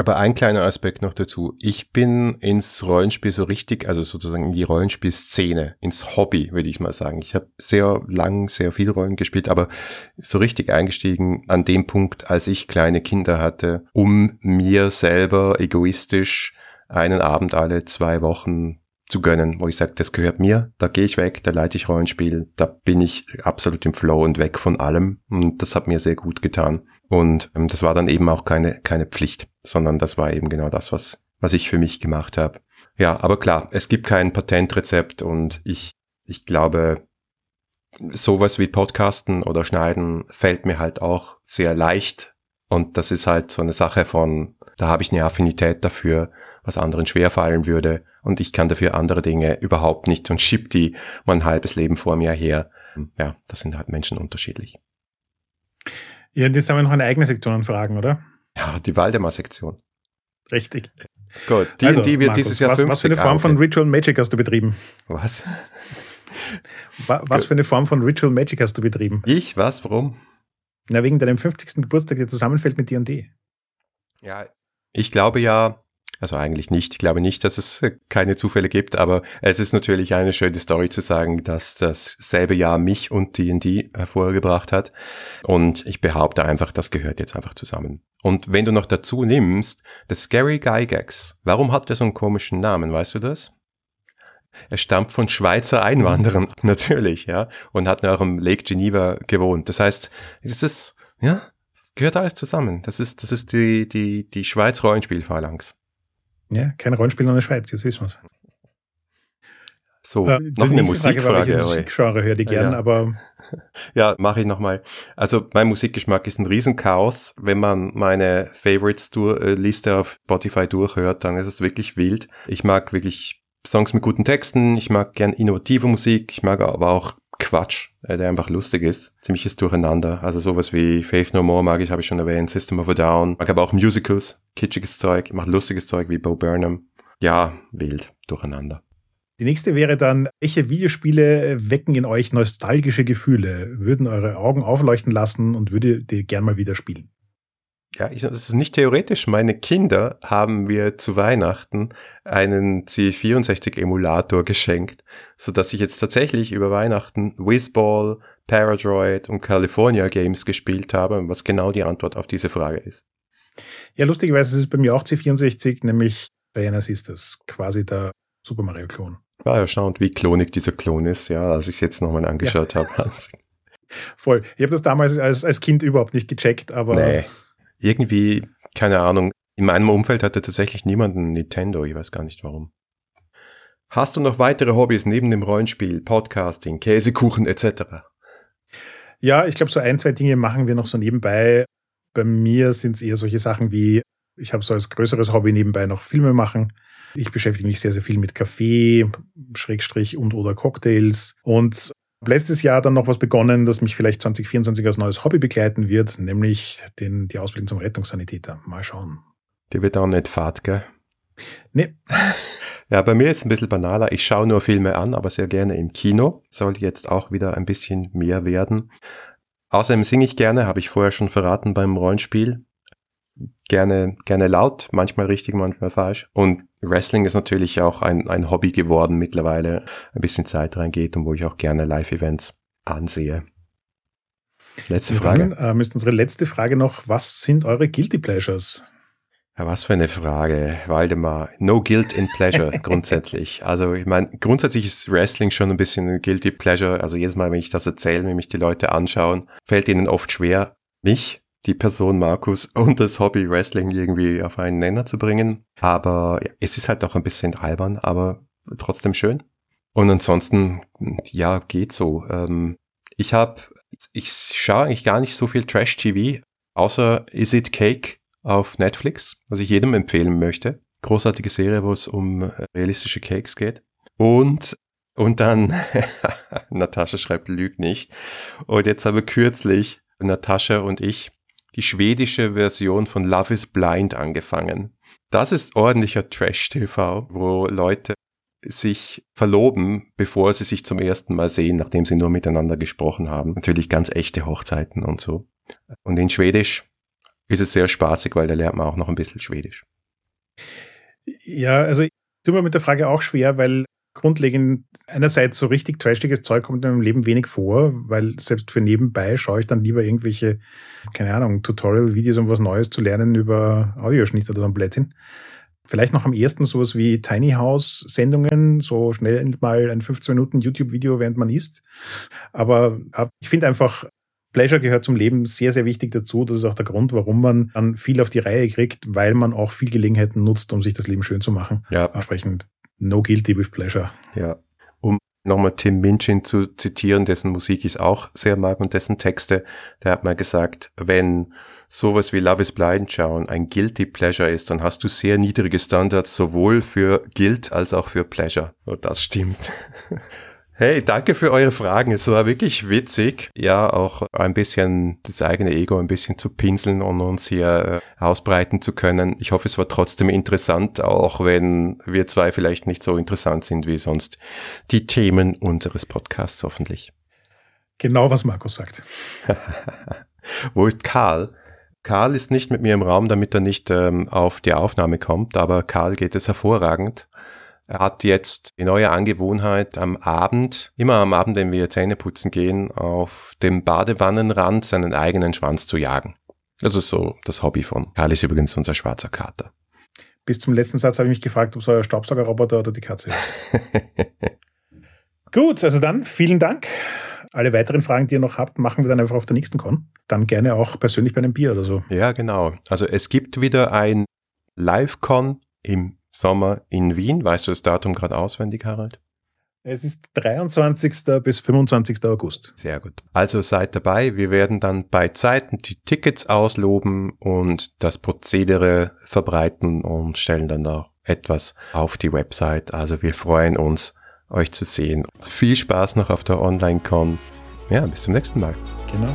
Aber ein kleiner Aspekt noch dazu. Ich bin ins Rollenspiel so richtig, also sozusagen in die Rollenspielszene, ins Hobby, würde ich mal sagen. Ich habe sehr lang, sehr viel Rollen gespielt, aber so richtig eingestiegen an dem Punkt, als ich kleine Kinder hatte, um mir selber egoistisch einen Abend alle zwei Wochen zu gönnen, wo ich sage, das gehört mir, da gehe ich weg, da leite ich Rollenspiel, da bin ich absolut im Flow und weg von allem und das hat mir sehr gut getan. Und ähm, das war dann eben auch keine, keine Pflicht, sondern das war eben genau das, was, was ich für mich gemacht habe. Ja, aber klar, es gibt kein Patentrezept und ich, ich glaube, sowas wie Podcasten oder Schneiden fällt mir halt auch sehr leicht. Und das ist halt so eine Sache von, da habe ich eine Affinität dafür, was anderen schwerfallen würde. Und ich kann dafür andere Dinge überhaupt nicht und schieb die mein halbes Leben vor mir her. Ja, das sind halt Menschen unterschiedlich. Ja, jetzt haben wir noch eine eigene Sektion an Fragen, oder? Ja, die Waldemar-Sektion. Richtig. Gut, die, also, die wird Markus, dieses Jahr was, 50 Was für eine Form von Ritual Magic hast du betrieben? Was? Was für eine Form von Ritual Magic hast du betrieben? Ich? Was? Warum? Na, wegen deinem 50. Geburtstag, der zusammenfällt mit D&D. Ja, ich glaube ja, also eigentlich nicht. Ich glaube nicht, dass es keine Zufälle gibt, aber es ist natürlich eine schöne Story zu sagen, dass dasselbe Jahr mich und D&D hervorgebracht hat. Und ich behaupte einfach, das gehört jetzt einfach zusammen. Und wenn du noch dazu nimmst, der Scary Gygax, warum hat er so einen komischen Namen, weißt du das? Er stammt von Schweizer Einwanderern, natürlich, ja, und hat nach dem Lake Geneva gewohnt. Das heißt, es ist, ja, es gehört alles zusammen. Das ist, das ist die, die, die Schweiz Rollenspielphalanx. Ja, kein Rollenspiel in der Schweiz, jetzt wissen wir es. So, äh, noch eine Musikfrage. Frage, Musikgenre höre die gern, ja. aber. Ja, mache ich nochmal. Also mein Musikgeschmack ist ein Riesenchaos. Wenn man meine Favorites-Liste auf Spotify durchhört, dann ist es wirklich wild. Ich mag wirklich Songs mit guten Texten, ich mag gern innovative Musik, ich mag aber auch Quatsch, äh, der einfach lustig ist. Ziemliches Durcheinander. Also sowas wie Faith No More mag ich, habe ich schon erwähnt, System of a Down. Mag aber auch Musicals, kitschiges Zeug, macht lustiges Zeug wie Bo Burnham. Ja, wild, durcheinander. Die nächste wäre dann, welche Videospiele wecken in euch nostalgische Gefühle, würden eure Augen aufleuchten lassen und würdet ihr gern mal wieder spielen? Ja, ich, das ist nicht theoretisch. Meine Kinder haben mir zu Weihnachten einen C64-Emulator geschenkt, so dass ich jetzt tatsächlich über Weihnachten Whizball, Paradroid und California Games gespielt habe, was genau die Antwort auf diese Frage ist. Ja, lustigerweise ist es bei mir auch C64, nämlich bei NS ist das quasi der Super Mario-Klon. Ja, erstaunt, wie klonig dieser Klon ist, ja, als ich es jetzt nochmal angeschaut ja. habe. Voll. Ich habe das damals als, als Kind überhaupt nicht gecheckt, aber. Nee irgendwie, keine Ahnung, in meinem Umfeld hatte tatsächlich niemanden Nintendo, ich weiß gar nicht warum. Hast du noch weitere Hobbys neben dem Rollenspiel, Podcasting, Käsekuchen etc.? Ja, ich glaube, so ein, zwei Dinge machen wir noch so nebenbei. Bei mir sind es eher solche Sachen wie, ich habe so als größeres Hobby nebenbei noch Filme machen. Ich beschäftige mich sehr, sehr viel mit Kaffee, Schrägstrich und oder Cocktails. Und letztes Jahr dann noch was begonnen, das mich vielleicht 2024 als neues Hobby begleiten wird, nämlich den, die Ausbildung zum Rettungssanitäter. Mal schauen. Die wird auch nicht fad, gell? Nee. Ja, bei mir ist es ein bisschen banaler. Ich schaue nur Filme an, aber sehr gerne im Kino. Soll jetzt auch wieder ein bisschen mehr werden. Außerdem singe ich gerne, habe ich vorher schon verraten beim Rollenspiel. Gerne, gerne laut, manchmal richtig, manchmal falsch. Und Wrestling ist natürlich auch ein, ein Hobby geworden mittlerweile, ein bisschen Zeit reingeht und wo ich auch gerne Live-Events ansehe. Letzte Frage. Dann ähm, ist unsere letzte Frage noch, was sind eure Guilty Pleasures? Ja, was für eine Frage, Waldemar. No guilt in pleasure grundsätzlich. Also ich meine, grundsätzlich ist Wrestling schon ein bisschen ein guilty pleasure. Also jedes Mal, wenn ich das erzähle, wenn mich die Leute anschauen, fällt ihnen oft schwer, mich die Person Markus und das Hobby Wrestling irgendwie auf einen Nenner zu bringen. Aber ja, es ist halt auch ein bisschen albern, aber trotzdem schön. Und ansonsten, ja, geht so. Ähm, ich habe, ich schaue eigentlich gar nicht so viel Trash-TV, außer Is It Cake auf Netflix, was ich jedem empfehlen möchte. Großartige Serie, wo es um realistische Cakes geht. Und und dann, Natascha schreibt, lügt nicht. Und jetzt habe kürzlich Natascha und ich die schwedische Version von Love is Blind angefangen. Das ist ordentlicher Trash-TV, wo Leute sich verloben, bevor sie sich zum ersten Mal sehen, nachdem sie nur miteinander gesprochen haben. Natürlich ganz echte Hochzeiten und so. Und in Schwedisch ist es sehr spaßig, weil da lernt man auch noch ein bisschen Schwedisch. Ja, also ich tue mir mit der Frage auch schwer, weil grundlegend einerseits so richtig trashiges Zeug kommt in meinem Leben wenig vor, weil selbst für nebenbei schaue ich dann lieber irgendwelche, keine Ahnung, Tutorial-Videos, um was Neues zu lernen über Audioschnitt oder so ein Blödsinn. Vielleicht noch am ersten sowas wie Tiny House Sendungen, so schnell mal ein 15 Minuten YouTube-Video, während man isst. Aber ich finde einfach, Pleasure gehört zum Leben sehr, sehr wichtig dazu. Das ist auch der Grund, warum man dann viel auf die Reihe kriegt, weil man auch viel Gelegenheiten nutzt, um sich das Leben schön zu machen. Ja. Entsprechend No Guilty with Pleasure. Ja. Um nochmal Tim Minchin zu zitieren, dessen Musik ich auch sehr mag und dessen Texte, der hat mal gesagt, wenn sowas wie Love is Blind schauen ein Guilty Pleasure ist, dann hast du sehr niedrige Standards sowohl für Guilt als auch für Pleasure. Und das stimmt. Hey, danke für eure Fragen. Es war wirklich witzig, ja, auch ein bisschen das eigene Ego ein bisschen zu pinseln und uns hier äh, ausbreiten zu können. Ich hoffe, es war trotzdem interessant, auch wenn wir zwei vielleicht nicht so interessant sind wie sonst die Themen unseres Podcasts hoffentlich. Genau, was Markus sagt. Wo ist Karl? Karl ist nicht mit mir im Raum, damit er nicht ähm, auf die Aufnahme kommt, aber Karl geht es hervorragend. Er hat jetzt die neue Angewohnheit am Abend, immer am Abend, wenn wir Zähne putzen gehen, auf dem Badewannenrand seinen eigenen Schwanz zu jagen. Das ist so das Hobby von Karl ist übrigens unser schwarzer Kater. Bis zum letzten Satz habe ich mich gefragt, ob es euer Staubsaugerroboter oder die Katze ist. Gut, also dann vielen Dank. Alle weiteren Fragen, die ihr noch habt, machen wir dann einfach auf der nächsten Con. Dann gerne auch persönlich bei einem Bier oder so. Ja, genau. Also es gibt wieder ein Live-Con im Sommer in Wien. Weißt du das Datum gerade auswendig, Harald? Es ist 23. bis 25. August. Sehr gut. Also seid dabei. Wir werden dann bei Zeiten die Tickets ausloben und das Prozedere verbreiten und stellen dann auch etwas auf die Website. Also wir freuen uns, euch zu sehen. Viel Spaß noch auf der Online-Con. Ja, bis zum nächsten Mal. Genau.